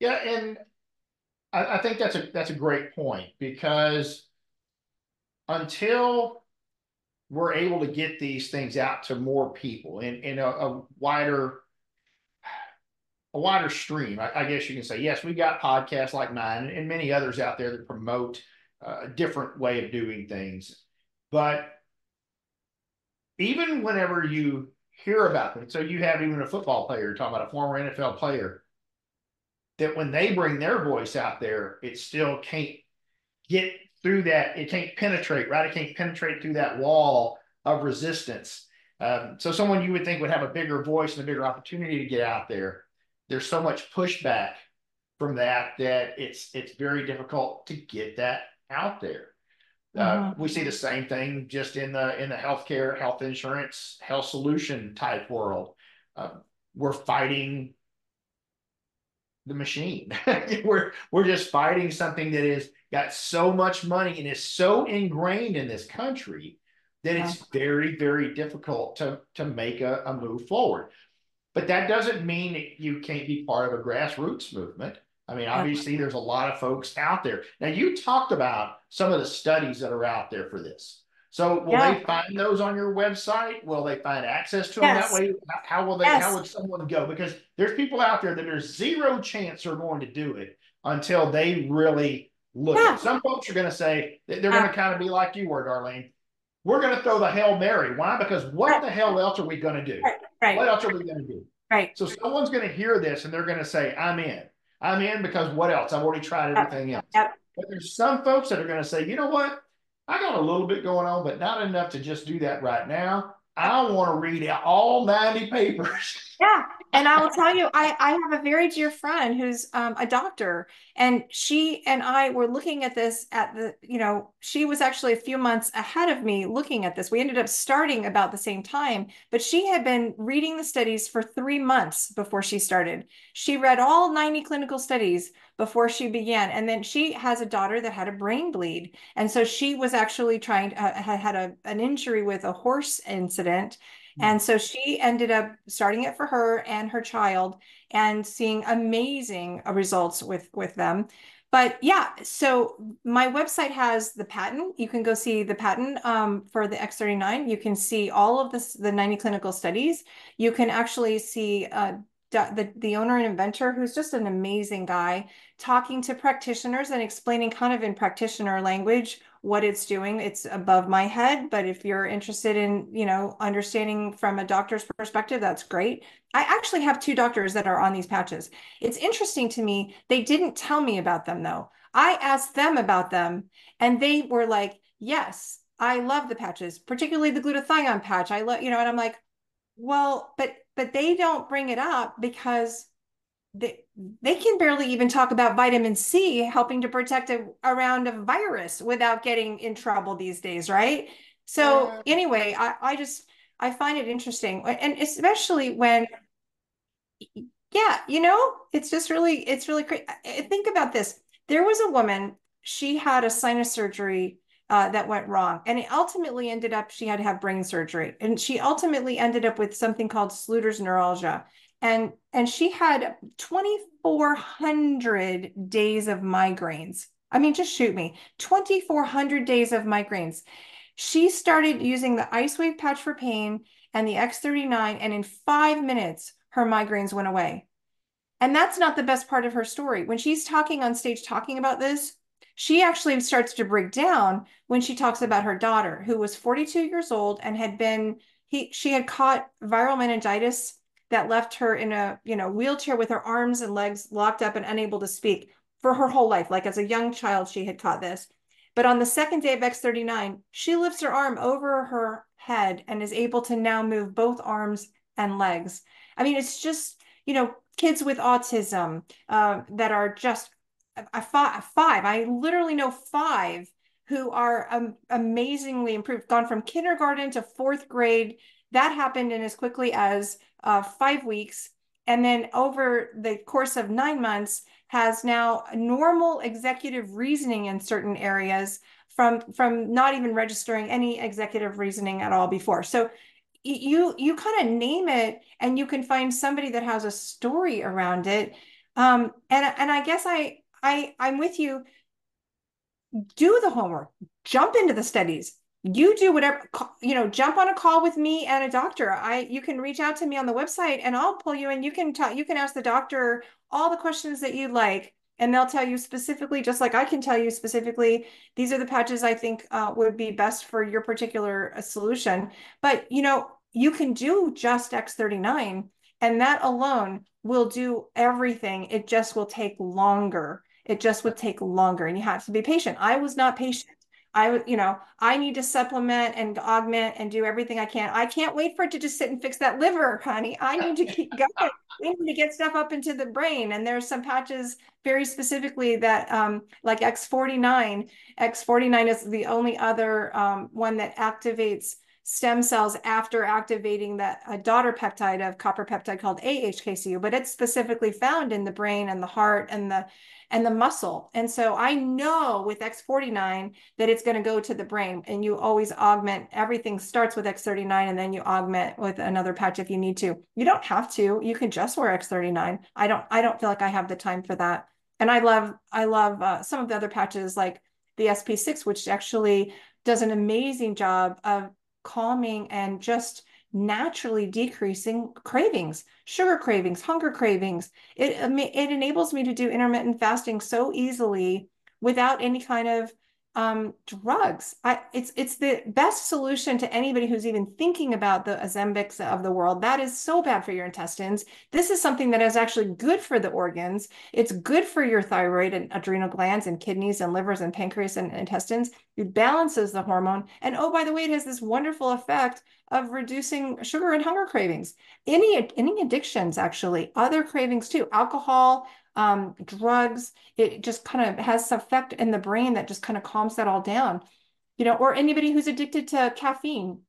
Yeah, and I, I think that's a that's a great point because until we're able to get these things out to more people in, in a, a wider a wider stream. I, I, guess you can say, yes, we've got podcasts like mine and many others out there that promote uh, a different way of doing things. But even whenever you hear about them, so you have even a football player talking about a former NFL player, that when they bring their voice out there, it still can't get through that. It can't penetrate, right? It can't penetrate through that wall of resistance. Um, so someone you would think would have a bigger voice and a bigger opportunity to get out there there's so much pushback from that that it's it's very difficult to get that out there. Uh, mm-hmm. we see the same thing just in the in the healthcare, health insurance, health solution type world. Uh, we're fighting the machine. <laughs> we're we're just fighting something that is got so much money and is so ingrained in this country that it's very very difficult to to make a, a move forward. But that doesn't mean that you can't be part of a grassroots movement. I mean, obviously, there's a lot of folks out there. Now, you talked about some of the studies that are out there for this. So, will yeah. they find those on your website? Will they find access to them that way? How will they? Yes. How would someone go? Because there's people out there that there's zero chance they're going to do it until they really look. Yeah. Some folks are going to say they're going to kind of be like you were, Darlene. We're going to throw the hail mary. Why? Because what right. the hell else are we going to do? Right. What else are we going to do? Right. So someone's going to hear this and they're going to say, I'm in. I'm in because what else? I've already tried everything else. Yep. But there's some folks that are going to say, you know what? I got a little bit going on, but not enough to just do that right now. I want to read all 90 papers. <laughs> Yeah. And I will tell you, I, I have a very dear friend who's um, a doctor, and she and I were looking at this at the, you know, she was actually a few months ahead of me looking at this. We ended up starting about the same time, but she had been reading the studies for three months before she started. She read all 90 clinical studies before she began. And then she has a daughter that had a brain bleed. And so she was actually trying to, uh, had a, an injury with a horse incident and so she ended up starting it for her and her child and seeing amazing results with, with them. But yeah, so my website has the patent. You can go see the patent um, for the X39. You can see all of this, the 90 clinical studies. You can actually see uh, the, the owner and inventor, who's just an amazing guy, talking to practitioners and explaining kind of in practitioner language what it's doing. It's above my head, but if you're interested in, you know, understanding from a doctor's perspective, that's great. I actually have two doctors that are on these patches. It's interesting to me. They didn't tell me about them though. I asked them about them and they were like, yes, I love the patches, particularly the glutathione patch. I love, you know, and I'm like, well, but but they don't bring it up because they, they can barely even talk about vitamin C helping to protect a, around a virus without getting in trouble these days, right? So yeah. anyway, I, I just I find it interesting, and especially when, yeah, you know, it's just really it's really crazy. Think about this. There was a woman. She had a sinus surgery uh, that went wrong. And it ultimately ended up, she had to have brain surgery. And she ultimately ended up with something called Sluder's neuralgia. And and she had 2400 days of migraines. I mean just shoot me. 2400 days of migraines. She started using the IceWave patch for pain and the x39 and in five minutes her migraines went away. And that's not the best part of her story. When she's talking on stage talking about this she actually starts to break down when she talks about her daughter who was 42 years old and had been he she had caught viral meningitis that left her in a you know wheelchair with her arms and legs locked up and unable to speak for her whole life. Like as a young child, she had caught this. But on the second day of X39, she lifts her arm over her head and is able to now move both arms and legs. I mean, it's just, you know, kids with autism uh, that are just a five, five. I literally know five who are um, amazingly improved, gone from kindergarten to fourth grade. That happened in as quickly as uh, five weeks. And then over the course of nine months, has now normal executive reasoning in certain areas from, from not even registering any executive reasoning at all before. So you you kind of name it and you can find somebody that has a story around it um and and i guess i i i'm with you. Do the homework. Jump into the studies. You do whatever you know jump on a call with me and a doctor. I you can reach out to me on the website and i'll pull you in. You can talk you can ask the doctor all the questions that you'd like and they'll tell you specifically just like i can tell you specifically these are the patches i think uh, would be best for your particular uh, solution. But you know you can do just x39 and that alone will do everything. It just will take longer it just would take longer and you have to be patient i was not patient I, you know, I need to supplement and augment and do everything I can. I can't wait for it to just sit and fix that liver, honey. I need to keep going. we need to get stuff up into the brain. And there's some patches very specifically that, um, like X49. X49 is the only other um, one that activates stem cells after activating that a daughter peptide of copper peptide called AHKCU, but it's specifically found in the brain and the heart and the and the muscle. And so I know with X49 that it's going to go to the brain and you always augment everything starts with X39 and then you augment with another patch if you need to. You don't have to. You can just wear X39. I don't I don't feel like I have the time for that. And I love I love uh, some of the other patches like the SP6 which actually does an amazing job of calming and just naturally decreasing cravings, sugar cravings, hunger cravings. It, it enables me to do intermittent fasting so easily without any kind of um, drugs. I, it's it's the best solution to anybody who's even thinking about the Ozempics of the world. That is so bad for your intestines. This is something that is actually good for the organs. It's good for your thyroid and adrenal glands and kidneys and livers and pancreas and intestines. It balances the hormone. And oh, by the way, it has this wonderful effect of reducing sugar and hunger cravings. Any any addictions, actually, other cravings too. Alcohol, um, drugs. It just kind of has some effect in the brain that just kind of calms that all down, you know, or anybody who's addicted to caffeine.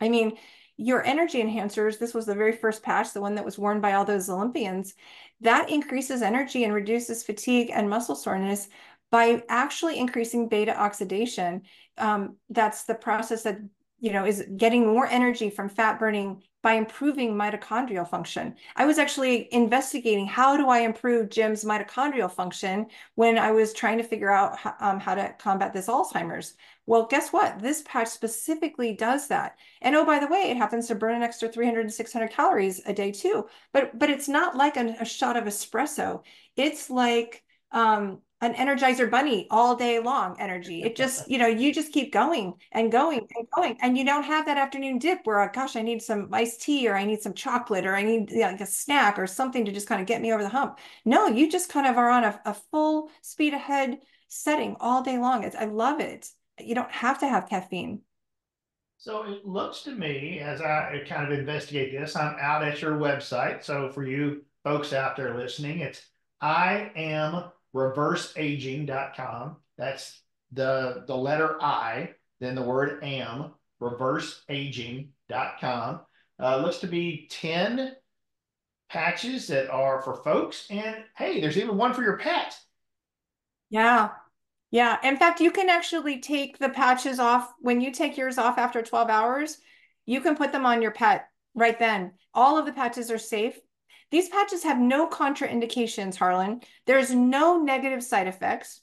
I mean, your energy enhancers, this was the very first patch, the one that was worn by all those Olympians, that increases energy and reduces fatigue and muscle soreness by actually increasing beta oxidation. Um, that's the process that you know is getting more energy from fat burning by improving mitochondrial function. I was actually investigating how do I improve Jim's mitochondrial function when I was trying to figure out how, um, how to combat this Alzheimer's. Well, guess what? This patch specifically does that. And oh, by the way, it happens to burn an extra 300 to 600 calories a day too. But but it's not like a, a shot of espresso. It's like um, an energizer bunny all day long energy. It just, <laughs> you know, you just keep going and going and going. And you don't have that afternoon dip where, uh, gosh, I need some iced tea or I need some chocolate or I need like a snack or something to just kind of get me over the hump. No, you just kind of are on a, a full speed ahead setting all day long. It's, I love it. You don't have to have caffeine. So it looks to me, as I kind of investigate this, I'm out at your website. So for you folks out there listening, it's I am reverseaging.com. That's the, the letter I, then the word am, reverseaging.com. Uh, looks to be 10 patches that are for folks. And hey, there's even one for your pet. Yeah. Yeah. In fact, you can actually take the patches off when you take yours off after 12 hours. You can put them on your pet right then. All of the patches are safe. These patches have no contraindications, Harlon. There's no negative side effects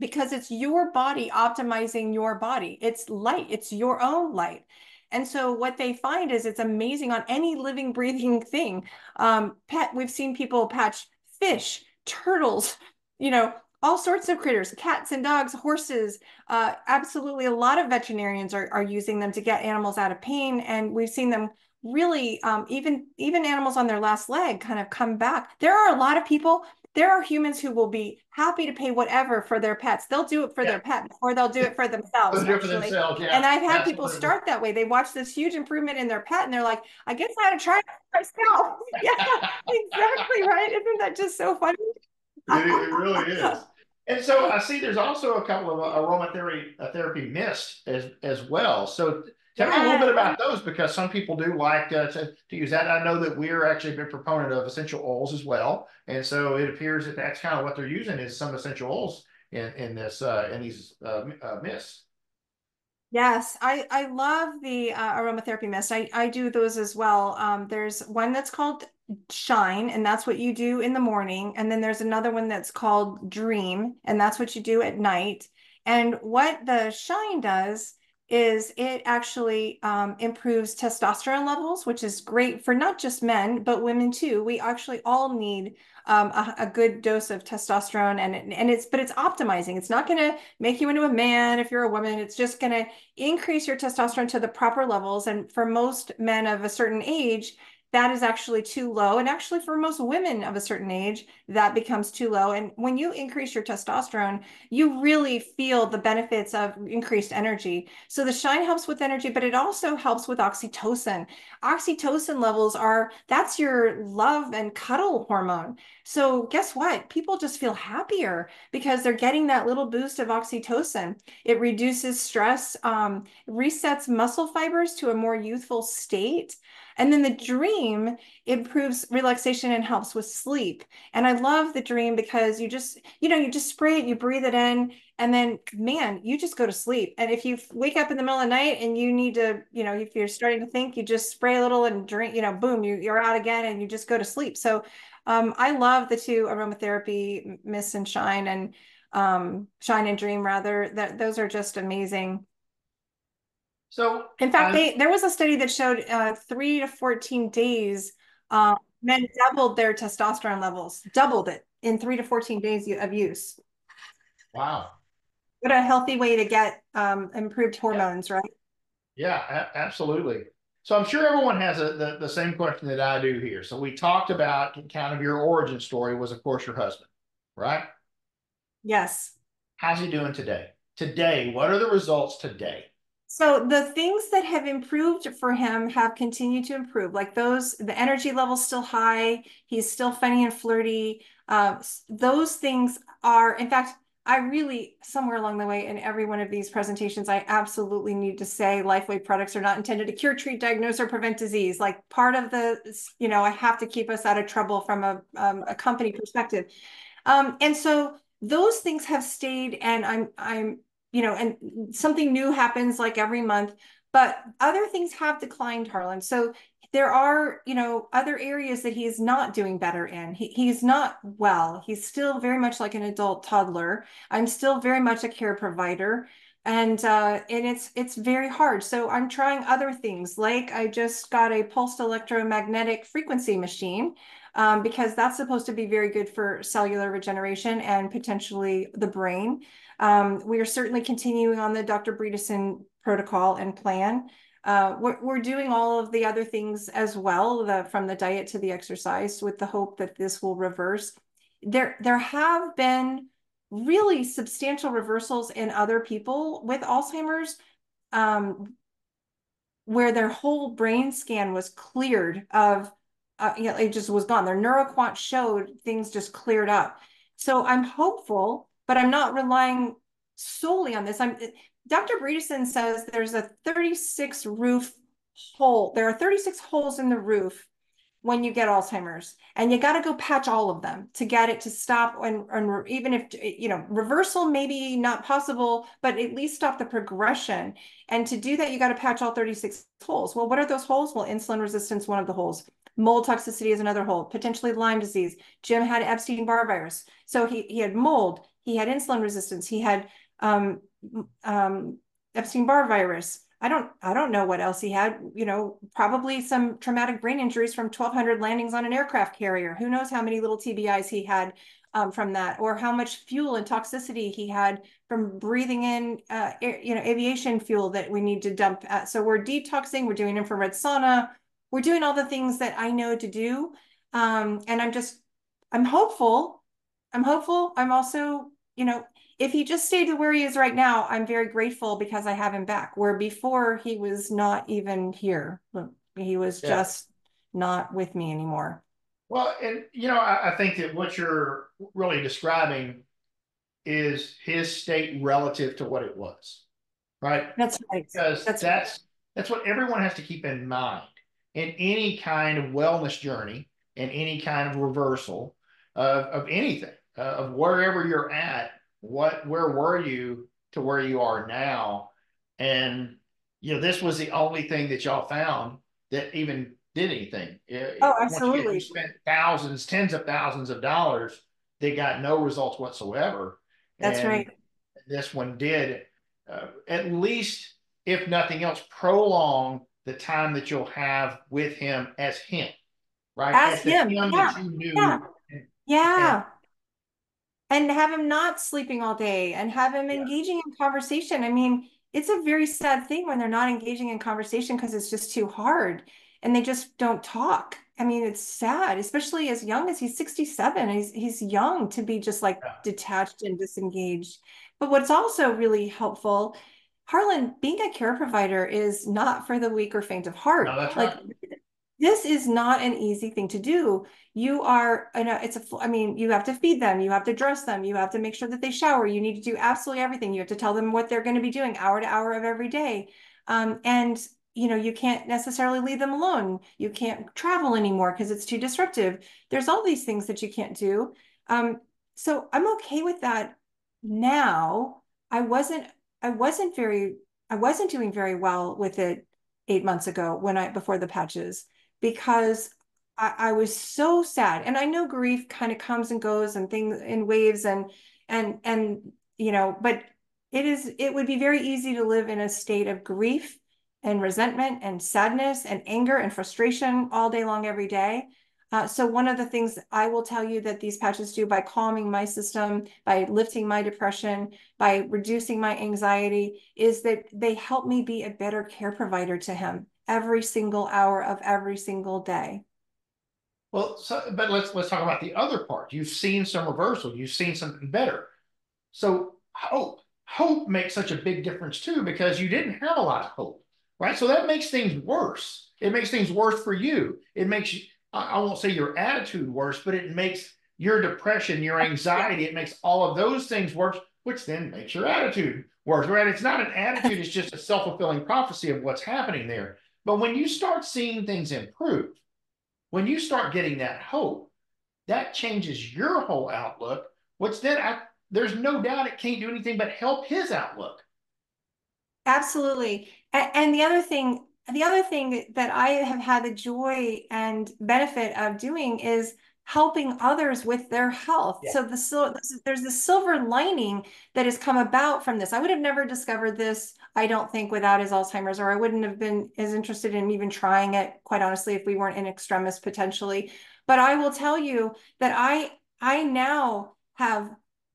because it's your body optimizing your body. It's light, it's your own light. And so what they find is it's amazing on any living, breathing thing. Um, pet, we've seen people patch fish, turtles, you know, all sorts of critters, cats and dogs, horses. Uh, absolutely, a lot of veterinarians are, are using them to get animals out of pain. And we've seen them really um, even even animals on their last leg kind of come back. There are a lot of people there are humans who will be happy to pay whatever for their pets. They'll do it for yeah. their pet or they'll do it for themselves. it for themselves, yeah. And I've had Absolutely. people start that way. They watch this huge improvement in their pet and they're like, I guess I ought to try it myself. <laughs> yeah, <laughs> exactly right. Isn't that just so funny? it, it really is. And so I see there's also a couple of uh, aromatherapy uh, therapy myths as as well. So tell me a little bit about those because some people do like uh, to, to use that. I know that we're actually a big proponent of essential oils as well, and so it appears that that's kind of what they're using is some essential oils in in this uh, in these uh, uh, myths. Yes, I I love the uh, aromatherapy mist. I I do those as well. Um, there's one that's called Shine, and that's what you do in the morning, and then there's another one that's called Dream, and that's what you do at night. And what the Shine does is it actually um, improves testosterone levels, which is great for not just men, but women too. We actually all need um, a, a, good dose of testosterone and, and it's, but it's optimizing. It's not going to make you into a man if you're a woman. It's just going to increase your testosterone to the proper levels. And for most men of a certain age, that is actually too low. And actually, for most women of a certain age, that becomes too low. And when you increase your testosterone, you really feel the benefits of increased energy. So the shine helps with energy, but it also helps with oxytocin. Oxytocin levels are that's your love and cuddle hormone. So guess what? People just feel happier because they're getting that little boost of oxytocin. It reduces stress, um, resets muscle fibers to a more youthful state. And then the dream improves relaxation and helps with sleep. And I love the dream because you just, you know, you just spray it, you breathe it in, and then man, you just go to sleep. And if you wake up in the middle of the night and you need to, you know, if you're starting to think, you just spray a little and drink, you know, boom, you, you're out again and you just go to sleep. So um, I love the two aromatherapy, Miss and Shine and um, Shine and Dream rather, that those are just amazing. So, in fact, they, there was a study that showed uh, three to 14 days, uh, men doubled their testosterone levels, doubled it in three to 14 days of use. Wow. What a healthy way to get um, improved hormones, yeah. right? Yeah, absolutely. So I'm sure everyone has a, the, the same question that I do here. So we talked about kind of your origin story was, of course, your husband, right? Yes. How's he doing today? Today, what are the results today? So the things that have improved for him have continued to improve. Like those, the energy level's still high. He's still funny and flirty. Uh, those things are, in fact, I really, somewhere along the way in every one of these presentations, I absolutely need to say LifeWave products are not intended to cure, treat, diagnose, or prevent disease. Like part of the, you know, I have to keep us out of trouble from a, um, a company perspective. Um, and so those things have stayed and I'm, I'm you know, and something new happens like every month, but other things have declined, Harlon. So there are, you know, other areas that he's not doing better in. He, he's not well. He's still very much like an adult toddler. I'm still very much a care provider. And uh, and it's it's very hard. So I'm trying other things. Like I just got a pulsed electromagnetic frequency machine um, because that's supposed to be very good for cellular regeneration and potentially the brain. Um, we are certainly continuing on the Dr. Bredesen protocol and plan. Uh, we're, we're, doing all of the other things as well, the, from the diet to the exercise, with the hope that this will reverse. There, there have been really substantial reversals in other people with Alzheimer's, um, where their whole brain scan was cleared of uh, you know, it just was gone. Their neuroquant showed things just cleared up. So I'm hopeful, but I'm not relying solely on this. I'm Dr. Bredesen says there's a 36 roof hole. There are 36 holes in the roof when you get Alzheimer's, and you got to go patch all of them to get it to stop. And, and even if you know reversal maybe not possible, but at least stop the progression. And to do that, you got to patch all 36 holes. Well, what are those holes? Well, insulin resistance, one of the holes. Mold toxicity is another hole, potentially Lyme disease. Jim had Epstein-Barr virus. So he, he had mold, he had insulin resistance, he had um, um, Epstein-Barr virus. I don't I don't know what else he had, you know, probably some traumatic brain injuries from 1200 landings on an aircraft carrier. Who knows how many little TBIs he had um, from that or how much fuel and toxicity he had from breathing in, uh, air, you know, aviation fuel that we need to dump. At. So we're detoxing, we're doing infrared sauna, we're doing all the things that I know to do. Um, and I'm just, I'm hopeful I'm hopeful. I'm also, you know, if he just stayed where he is right now, I'm very grateful because I have him back. Where before he was not even here, he was yeah. just not with me anymore. Well, and you know, I, I think that what you're really describing is his state relative to what it was, right? That's right. Because that's that's, right. that's what everyone has to keep in mind in any kind of wellness journey, in any kind of reversal of, of anything, uh, of wherever you're at what where were you to where you are now? And you know this was the only thing that y'all found that even did anything. Oh absolutely. you spent thousands tens of thousands of dollars they got no results whatsoever. That's and right. this one did uh, at least if nothing else prolong the time that you'll have with him as him right? As, as him, him yeah. yeah. And, yeah and have him not sleeping all day and have him yeah. engaging in conversation. I mean, it's a very sad thing when they're not engaging in conversation because it's just too hard and they just don't talk. I mean, it's sad, especially as young as he's 67. He's he's young to be just like yeah. detached and disengaged. But what's also really helpful, Harlon, being a care provider is not for the weak or faint of heart. No, like right this is not an easy thing to do. You are, you know, it's a, I mean, you have to feed them, you have to dress them, you have to make sure that they shower. You need to do absolutely everything. You have to tell them what they're going to be doing hour to hour of every day. Um, and, you know, you can't necessarily leave them alone. You can't travel anymore because it's too disruptive. There's all these things that you can't do. Um, so I'm okay with that now. I wasn't, I wasn't very, I wasn't doing very well with it eight months ago when I, before the patches because I, I was so sad. And I know grief kind of comes and goes and things in waves and and and you know, but it is it would be very easy to live in a state of grief and resentment and sadness and anger and frustration all day long every day. Uh, so one of the things I will tell you that these patches do by calming my system, by lifting my depression, by reducing my anxiety, is that they help me be a better care provider to him every single hour of every single day. Well, so, but let's let's talk about the other part. You've seen some reversal. You've seen something better. So hope, hope makes such a big difference too because you didn't have a lot of hope, right? So that makes things worse. It makes things worse for you. It makes. I won't say your attitude worse, but it makes your depression, your anxiety, it makes all of those things worse, which then makes your attitude worse, right? It's not an attitude, it's just a self fulfilling prophecy of what's happening there. But when you start seeing things improve, when you start getting that hope, that changes your whole outlook, which then I, there's no doubt it can't do anything but help his outlook. Absolutely. And, and the other thing, the other thing that I have had the joy and benefit of doing is helping others with their health. Yeah. So the there's the silver lining that has come about from this. I would have never discovered this, I don't think, without his Alzheimer's, or I wouldn't have been as interested in even trying it, quite honestly, if we weren't in extremis potentially. But I will tell you that I I now have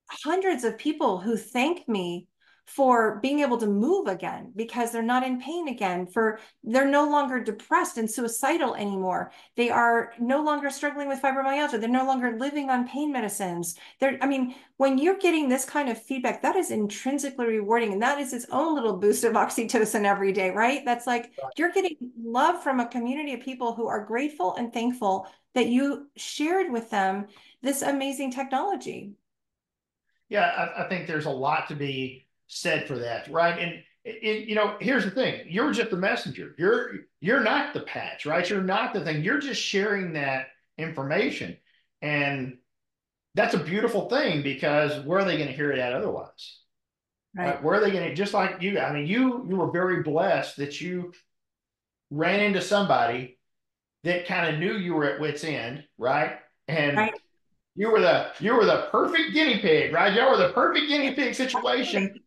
hundreds of people who thank me for being able to move again because they're not in pain again for they're no longer depressed and suicidal anymore. They are no longer struggling with fibromyalgia. They're no longer living on pain medicines. They're i mean when you're getting this kind of feedback that is intrinsically rewarding and that is its own little boost of <laughs> oxytocin every day right? That's like you're getting love from a community of people who are grateful and thankful that you shared with them this amazing technology. Yeah I, I think there's a lot to be said for that, right? And it, you know, here's the thing: you're just the messenger. You're you're not the patch, right? You're not the thing. You're just sharing that information, and that's a beautiful thing because where are they going to hear it at otherwise? Right. right? Where are they going to? Just like you, I mean, you you were very blessed that you ran into somebody that kind of knew you were at wit's end, right? And right. you were the you were the perfect guinea pig, right? You were the perfect guinea pig situation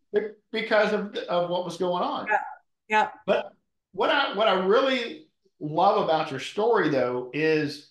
because of, of what was going on. Yeah. yeah. But what I what I really love about your story though is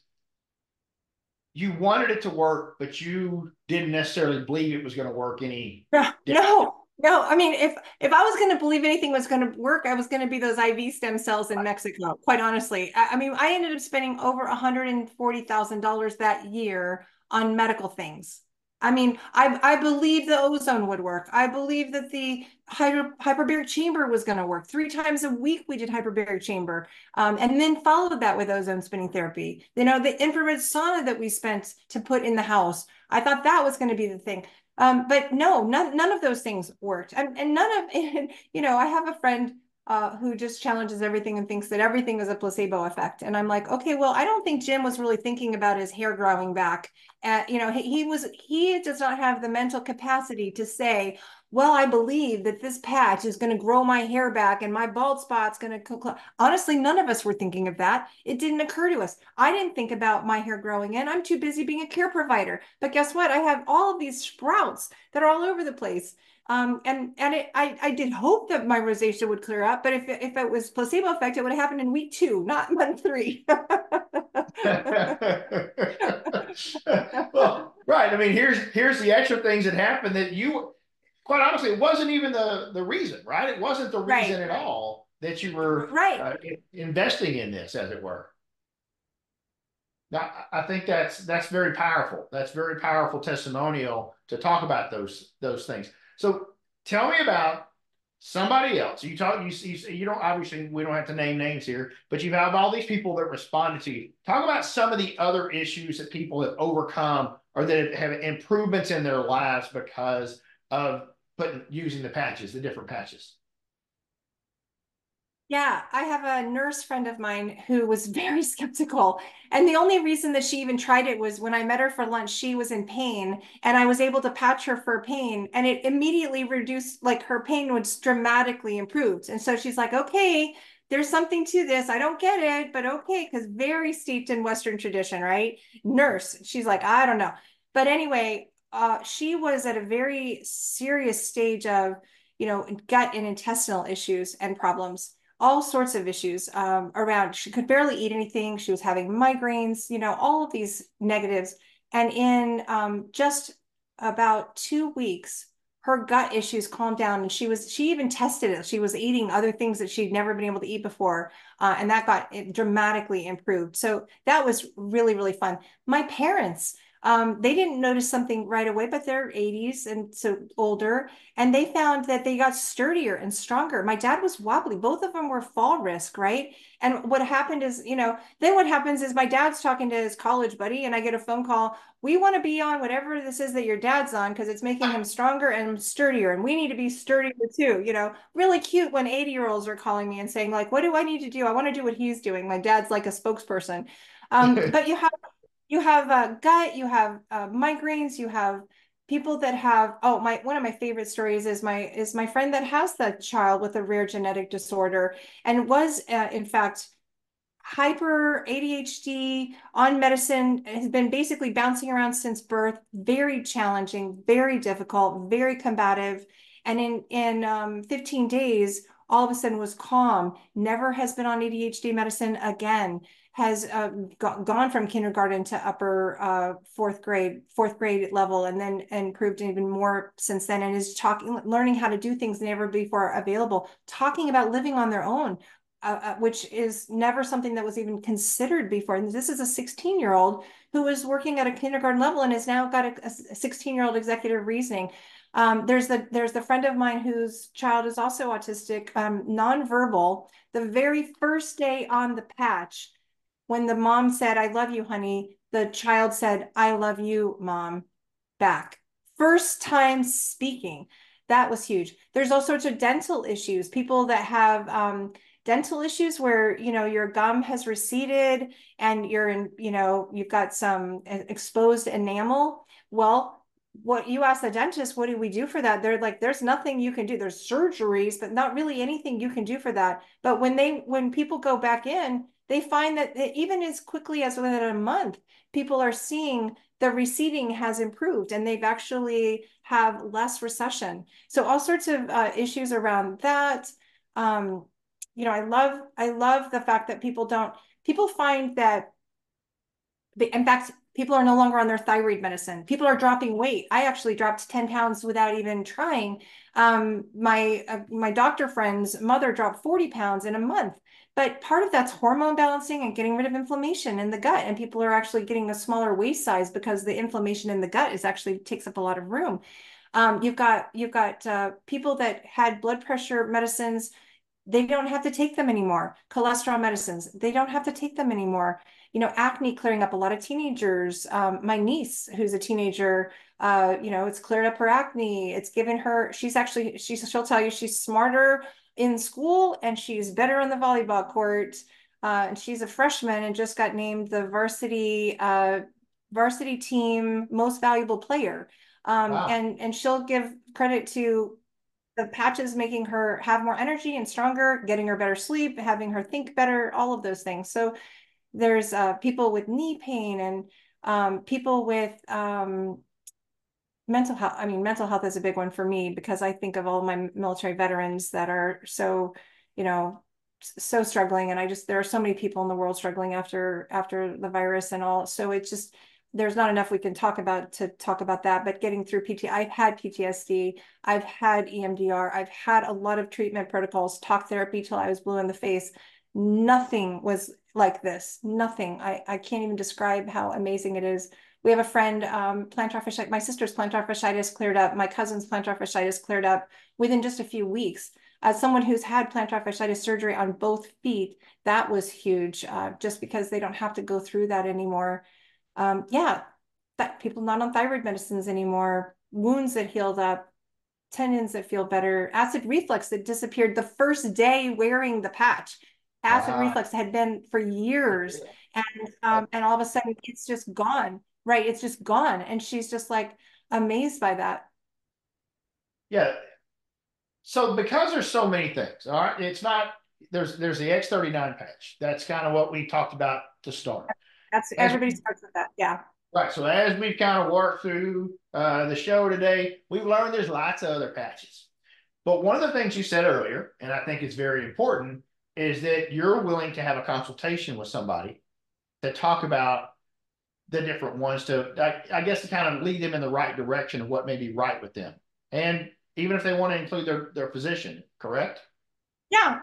you wanted it to work, but you didn't necessarily believe it was going to work any. No, no, no. I mean, if if I was going to believe anything was going to work, I was going to be those IV stem cells in Mexico. Quite honestly, I, I mean, I ended up spending over one hundred and forty thousand dollars that year on medical things I mean, I, I believe the ozone would work. I believe that the hyper, hyperbaric chamber was going to work. Three times a week we did hyperbaric chamber, um, and then followed that with ozone spinning therapy. You know, the infrared sauna that we spent to put in the house. I thought that was going to be the thing. Um, but no, none, none of those things worked. And, and none of, <laughs> you know, I have a friend uh, who just challenges everything and thinks that everything is a placebo effect. And I'm like, okay, well, I don't think Jim was really thinking about his hair growing back. Uh, you know, he, he was, he does not have the mental capacity to say, well, I believe that this patch is going to grow my hair back and my bald spot's going to. Honestly, none of us were thinking of that. It didn't occur to us. I didn't think about my hair growing in. I'm too busy being a care provider. But guess what? I have all of these sprouts that are all over the place. Um, and and it, I, I did hope that my rosacea would clear up, but if it, if it was placebo effect, it would have happened in week two, not month three. <laughs> well, right. I mean, here's here's the extra things that happened that you, quite honestly, it wasn't even the the reason, right? It wasn't the reason right. at all that you were right uh, investing in this, as it were. Now, I think that's that's very powerful. That's very powerful testimonial to talk about those those things. So tell me about somebody else. You talk, you, you, you don't, obviously we don't have to name names here, but you have all these people that responded to you. Talk about some of the other issues that people have overcome or that have improvements in their lives because of putting, using the patches, the different patches. Yeah, I have a nurse friend of mine who was <laughs> very skeptical. And the only reason that she even tried it was when I met her for lunch, she was in pain and I was able to patch her for pain and it immediately reduced, like her pain was dramatically improved. And so she's like, okay, there's something to this. I don't get it, but okay, because very steeped in Western tradition, right? Nurse, she's like, I don't know. But anyway, uh, she was at a very serious stage of, you know, gut and intestinal issues and problems all sorts of issues um, around. She could barely eat anything. She was having migraines, you know, all of these negatives. And in um, just about two weeks, her gut issues calmed down and she was she even tested it she was eating other things that she'd never been able to eat before uh, and that got dramatically improved so that was really really fun my parents um, they didn't notice something right away, but they're 80s and so older, and they found that they got sturdier and stronger. My dad was wobbly. Both of them were fall risk, right? And what happened is, you know, then what happens is my dad's talking to his college buddy, and I get a phone call. We want to be on whatever this is that your dad's on because it's making him stronger and sturdier, and we need to be sturdier too. You know, really cute when 80 year olds are calling me and saying, like, what do I need to do? I want to do what he's doing. My dad's like a spokesperson. Um, <laughs> but you have you have uh, gut, you have uh, migraines, you have people that have oh my one of my favorite stories is my is my friend that has the child with a rare genetic disorder and was uh, in fact hyper ADHD on medicine has been basically bouncing around since birth very challenging very difficult very combative. And in in um, 15 days all of a sudden was calm never has been on ADHD medicine again has uh, go gone from kindergarten to upper uh, fourth grade, fourth grade level, and then improved even more since then, and is talking, learning how to do things never before available, talking about living on their own, uh, uh which is never something that was even considered before. And this is a 16 year old who was working at a kindergarten level and has now got a 16 year old executive reasoning. Um, there's the there's the friend of mine whose child is also autistic, um, nonverbal. The very first day on the patch, when the mom said, I love you, honey, the child said, I love you, mom, back. First time speaking. That was huge. There's all sorts of dental issues. People that have um, dental issues where, you know, your gum has receded and you're in, you know, you've got some exposed enamel. Well, what you ask the dentist, what do we do for that? They're like, there's nothing you can do. There's surgeries, but not really anything you can do for that. But when they, when people go back in, they find that even as quickly as within a month, people are seeing the receding has improved and they've actually have less recession. So all sorts of uh, issues around that. Um, you know, I love I love the fact that people don't people find that in fact people are no longer on their thyroid medicine. People are dropping weight. I actually dropped 10 pounds without even trying. Um, my uh, my doctor friend's mother dropped 40 pounds in a month. But part of that's hormone balancing and getting rid of inflammation in the gut. And people are actually getting a smaller waist size because the inflammation in the gut is actually takes up a lot of room. Um, you've got you've got uh, people that had blood pressure medicines. They don't have to take them anymore. Cholesterol medicines, they don't have to take them anymore. You know, acne clearing up a lot of teenagers. Um, my niece, who's a teenager, uh, you know, it's cleared up her acne. It's given her. She's actually she's she'll tell you she's smarter in school and she's better on the volleyball court. Uh, and she's a freshman and just got named the varsity uh, varsity team most valuable player. Um, wow. and and she'll give credit to the patches making her have more energy and stronger, getting her better sleep, having her think better, all of those things. So there's uh, people with knee pain and um, people with um, mental health i mean mental health is a big one for me because i think of all my military veterans that are so you know so struggling and i just there are so many people in the world struggling after after the virus and all so it's just there's not enough we can talk about to talk about that but getting through pt i've had ptsd i've had emdr i've had a lot of treatment protocols talk therapy till i was blue in the face. Nothing was like this nothing. I i can't even describe how amazing it is we have a friend, um, plantar fasciitis, my sister's plantar fasciitis cleared up, my cousin's plantar fasciitis cleared up within just a few weeks. As someone who's had plantar fasciitis surgery on both feet, that was huge, uh, just because they don't have to go through that anymore. Um, yeah, that people not on thyroid medicines anymore, wounds that healed up, tendons that feel better, acid reflux that disappeared the first day wearing the patch. Acid reflux had been for years, and um, and all of a sudden it's just gone right it's just gone and she's just like amazed by that. Yeah. So because there's so many things all right it's not there's there's the x39 patch. That's kind of what we talked about to start. That's as everybody we, starts with that yeah. Right so as we've kind of worked through uh, the show today we've learned there's lots of other patches. But one of the things you said earlier and i think it's very important is that you're willing to have a consultation with somebody to talk about the different ones to, I, I, guess, to kind of lead them in the right direction of what may be right with them. And even if they want to include their, their physician, correct? Yeah.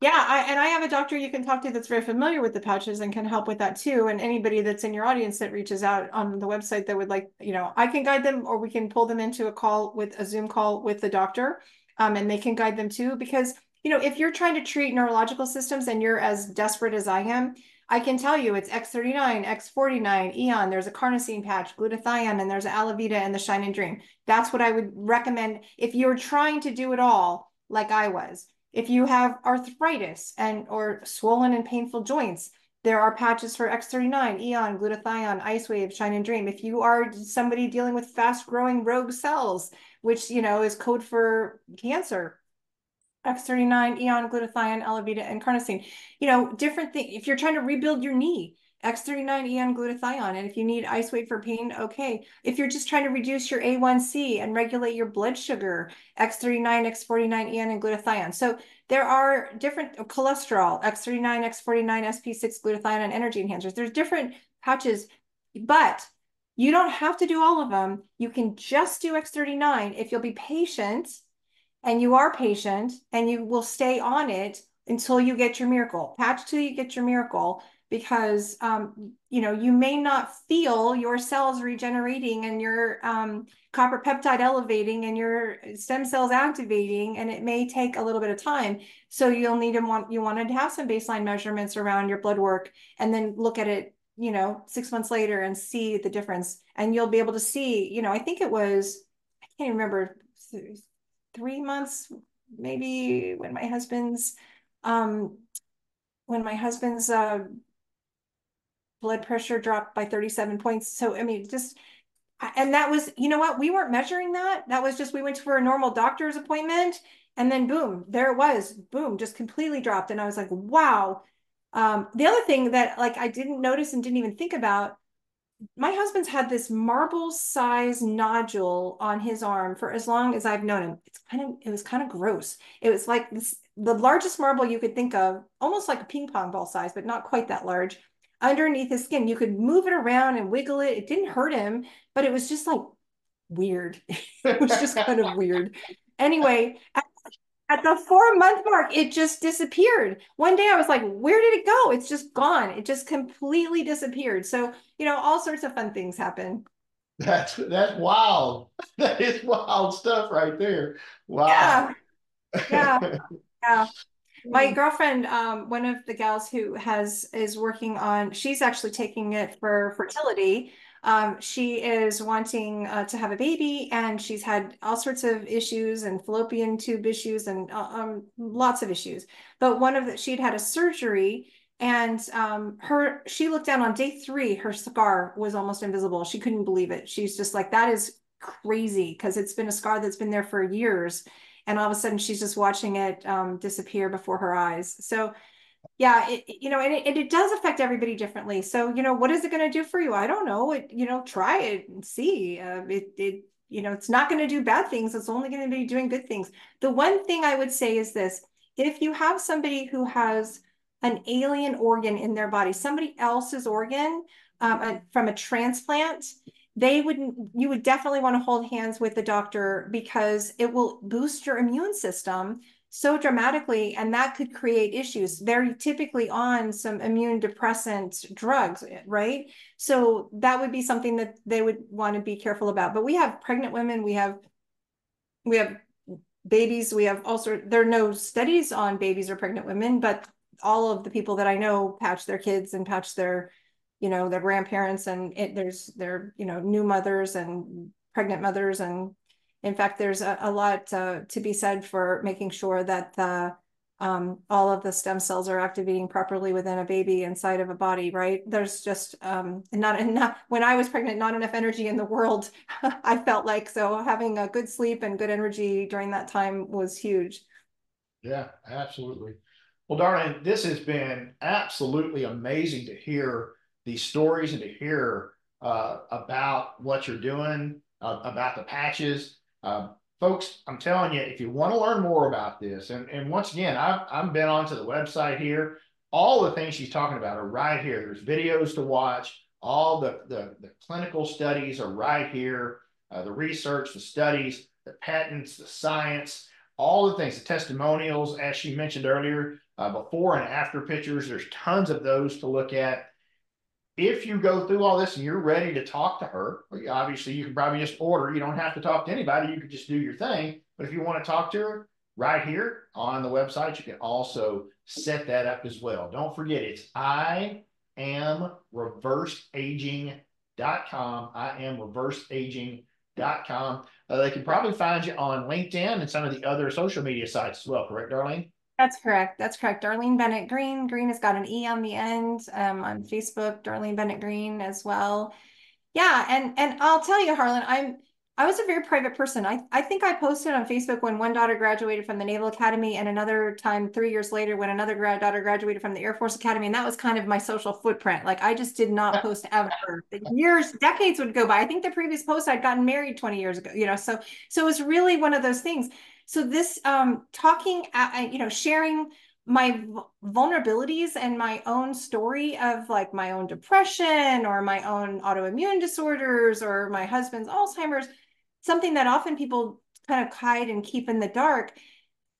Yeah. I, and I have a doctor you can talk to that's very familiar with the pouches and can help with that too. And anybody that's in your audience that reaches out on the website that would like, you know, I can guide them or we can pull them into a call with a Zoom call with the doctor um, and they can guide them too. Because, you know, if you're trying to treat neurological systems and you're as desperate as I am, I can tell you it's X39, X49, Aeon, there's a carnosine patch, glutathione, and there's Alavida and the Shine and Dream. That's what I would recommend if you're trying to do it all like I was. If you have arthritis and or swollen and painful joints, there are patches for X39, Aeon, glutathione, IceWave, Shine and Dream. If you are somebody dealing with fast growing rogue cells, which you know is code for cancer, X39, Aeon, glutathione, Alavida, and carnosine. You know, different thing. If you're trying to rebuild your knee, X39, Aeon, glutathione. And if you need IceWave for pain, okay. If you're just trying to reduce your A1C and regulate your blood sugar, X39, X49, Aeon, and glutathione. So there are different uh, cholesterol, X39, X49, SP6, glutathione, and energy enhancers. There's different patches, but you don't have to do all of them. You can just do X39 if you'll be patient and you are patient and you will stay on it until you get your miracle. Patch till you get your miracle because um, you know you may not feel your cells regenerating and your um, copper peptide elevating and your stem cells activating, and it may take a little bit of time. So you'll need to want you wanted to have some baseline measurements around your blood work, and then look at it, you know, six months later and see the difference, and you'll be able to see. You know, I think it was I can't remember three months, maybe when my husband's, um, when my husband's uh, blood pressure dropped by 37 points. So, I mean, just, and that was, you know what, we weren't measuring that. That was just, we went for a normal doctor's appointment and then boom, there it was, boom, just completely dropped. And I was like, wow. Um, the other thing that like I didn't notice and didn't even think about my husband's had this marble size nodule on his arm for as long as I've known him. It's kind of, it was kind of gross. It was like this, the largest marble you could think of, almost like a ping pong ball size, but not quite that large. underneath his skin. You could move it around and wiggle it. It didn't hurt him, but it was just like weird. <laughs> it was just kind of weird. Anyway, at, at the four month mark, it just disappeared. One day I was like, where did it go? It's just gone. It just completely disappeared. So, you know, all sorts of fun things happen. That's that's wild. <laughs> That is wild stuff right there. Wow. Yeah. Yeah. <laughs> yeah. My girlfriend, um, one of the gals who has is working on, she's actually taking it for fertility. Um, she is wanting uh, to have a baby, and she's had all sorts of issues and fallopian tube issues and uh, um, lots of issues. But one of the, she'd had a surgery, and um, her she looked down on day three, her scar was almost invisible. She couldn't believe it. She's just like, that is crazy because it's been a scar that's been there for years and all of a sudden she's just watching it um, disappear before her eyes. So yeah, it, you know, and it, and it does affect everybody differently. So, you know, what is it going to do for you? I don't know. It, you know, try it and see. Uh, it, it, you know, it's not going to do bad things. It's only going to be doing good things. The one thing I would say is this: if you have somebody who has an alien organ in their body, somebody else's organ um, from a transplant, they wouldn't you would definitely want to hold hands with the doctor because it will boost your immune system so dramatically and that could create issues they're typically on some immune depressant drugs eh, right so that would be something that they would want to be careful about but we have pregnant women we have we have babies we have also there are no studies on babies or pregnant women but all of the people that i know patch their kids and patch their you know, their grandparents and it, there's their, you know, new mothers and pregnant mothers. And in fact, there's a, a lot uh, to be said for making sure that the, um, all of the stem cells are activating properly within a baby inside of a body, right? There's just um, not enough, when I was pregnant, not enough energy in the world, <laughs> I felt like. So having a good sleep and good energy during that time was huge. Yeah, absolutely. Well, Darlene, this has been absolutely amazing to hear these stories and to hear uh, about what you're doing, uh, about the patches. Uh, folks, I'm telling you, if you want to learn more about this, and, and once again, I've, I've been onto the website here. All the things she's talking about are right here. There's videos to watch. All the, the, the clinical studies are right here. Uh, the research, the studies, the patents, the science, all the things, the testimonials, as she mentioned earlier, uh, before and after pictures. There's tons of those to look at if you go through all this and you're ready to talk to her, obviously you can probably just order. You don't have to talk to anybody. You could just do your thing. But if you want to talk to her right here on the website, you can also set that up as well. Don't forget, it's I am reverseaging.com. I am reverseaging.com. Uh, they can probably find you on LinkedIn and some of the other social media sites as well, correct, Darlene? That's correct. That's correct. Darlene Bennett Greene. Greene has got an E on the end. Um, on Facebook, Darlene Bennett Greene as well. Yeah, and and I'll tell you, Harlon, I'm I was a very private person. I, I think I posted on Facebook when one daughter graduated from the Naval Academy and another time three years later when another grad daughter graduated from the Air Force Academy. And that was kind of my social footprint. Like I just did not post ever. Years, decades would go by. I think the previous post I'd gotten married 20 years ago, you know, so so it was really one of those things. So this um, talking, uh, you know, sharing my vulnerabilities and my own story of like my own depression or my own autoimmune disorders or my husband's Alzheimer's, something that often people kind of hide and keep in the dark,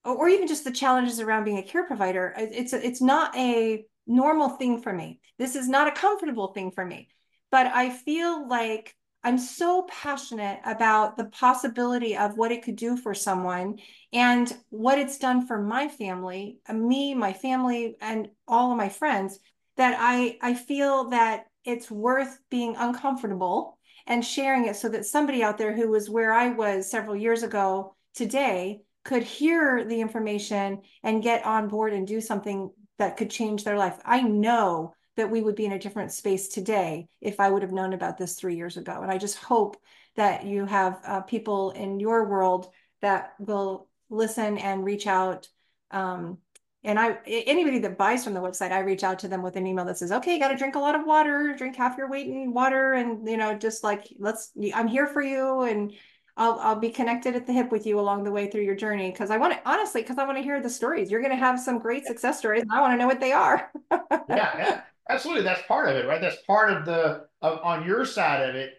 or even just the challenges around being a care provider. It's it's not a normal thing for me. This is not a comfortable thing for me. But I feel like I'm so passionate about the possibility of what it could do for someone and what it's done for my family, uh, me, my family, and all of my friends, that I, I feel that it's worth being uncomfortable and sharing it so that somebody out there who was where I was several years ago today could hear the information and get on board and do something that could change their life. I know that we would be in a different space today if I would have known about this three years ago. And I just hope that you have uh, people in your world that will listen and reach out. Um, and I, anybody that buys from the website, I reach out to them with an email that says, "Okay, you got to drink a lot of water, drink half your weight in water, and you know, just like let's, I'm here for you, and I'll I'll be connected at the hip with you along the way through your journey because I want to honestly because I want to hear the stories. You're going to have some great success stories, and I want to know what they are. yeah, yeah, Absolutely, that's part of it, right? That's part of the of, on your side of it.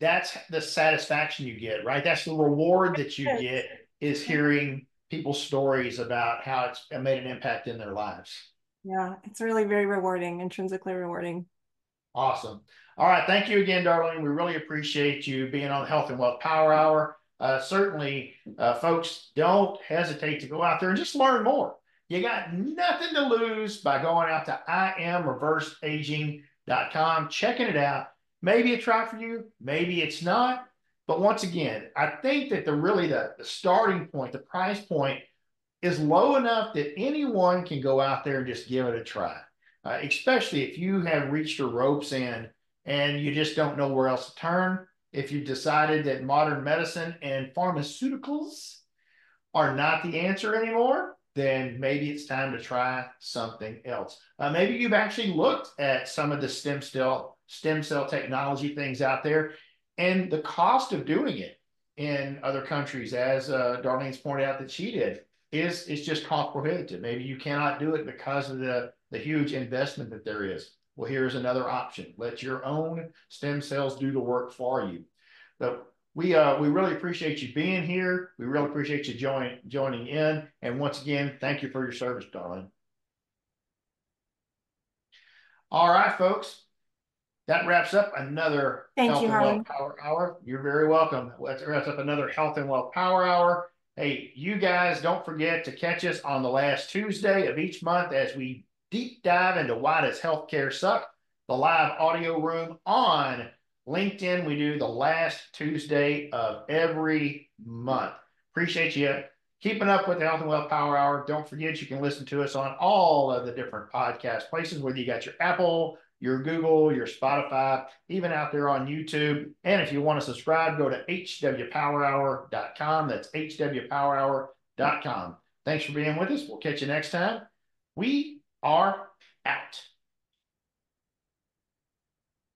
That's the satisfaction you get, right? That's the reward that you get is hearing people's stories about how it's made an impact in their lives. Yeah, it's really very rewarding, intrinsically rewarding. Awesome. All right. Thank you again, Darlene. We really appreciate you being on the Health and Wealth Power Hour. Uh, certainly, uh, folks, don't hesitate to go out there and just learn more. You got nothing to lose by going out to iamreversedaging.com, checking it out. Maybe it's right for you, maybe it's not. But once again, I think that the really the, the starting point, the price point is low enough that anyone can go out there and just give it a try, uh, especially if you have reached your ropes end and you just don't know where else to turn. If you've decided that modern medicine and pharmaceuticals are not the answer anymore, then maybe it's time to try something else. Uh, maybe you've actually looked at some of the stem cell stem cell technology things out there, and the cost of doing it in other countries, as uh, Darlene's pointed out that she did, is is just cost prohibitive. Maybe you cannot do it because of the the huge investment that there is. Well, here's another option. Let your own stem cells do the work for you. But we uh we really appreciate you being here. We really appreciate you joining joining in. And once again, thank you for your service, Darlene. All right, folks. That wraps up another Thank Health you, and Wealth Power Hour. You're very welcome. That wraps up another Health and Wealth Power Hour. Hey, you guys don't forget to catch us on the last Tuesday of each month as we deep dive into why does healthcare suck? The live audio room on LinkedIn. We do the last Tuesday of every month. Appreciate you keeping up with the Health and Wealth Power Hour. Don't forget you can listen to us on all of the different podcast places, whether you got your Apple, your Google, your Spotify, even out there on YouTube. And if you want to subscribe, go to hwpowerhour.com. That's hwpowerhour.com. Thanks for being with us. We'll catch you next time. We are out.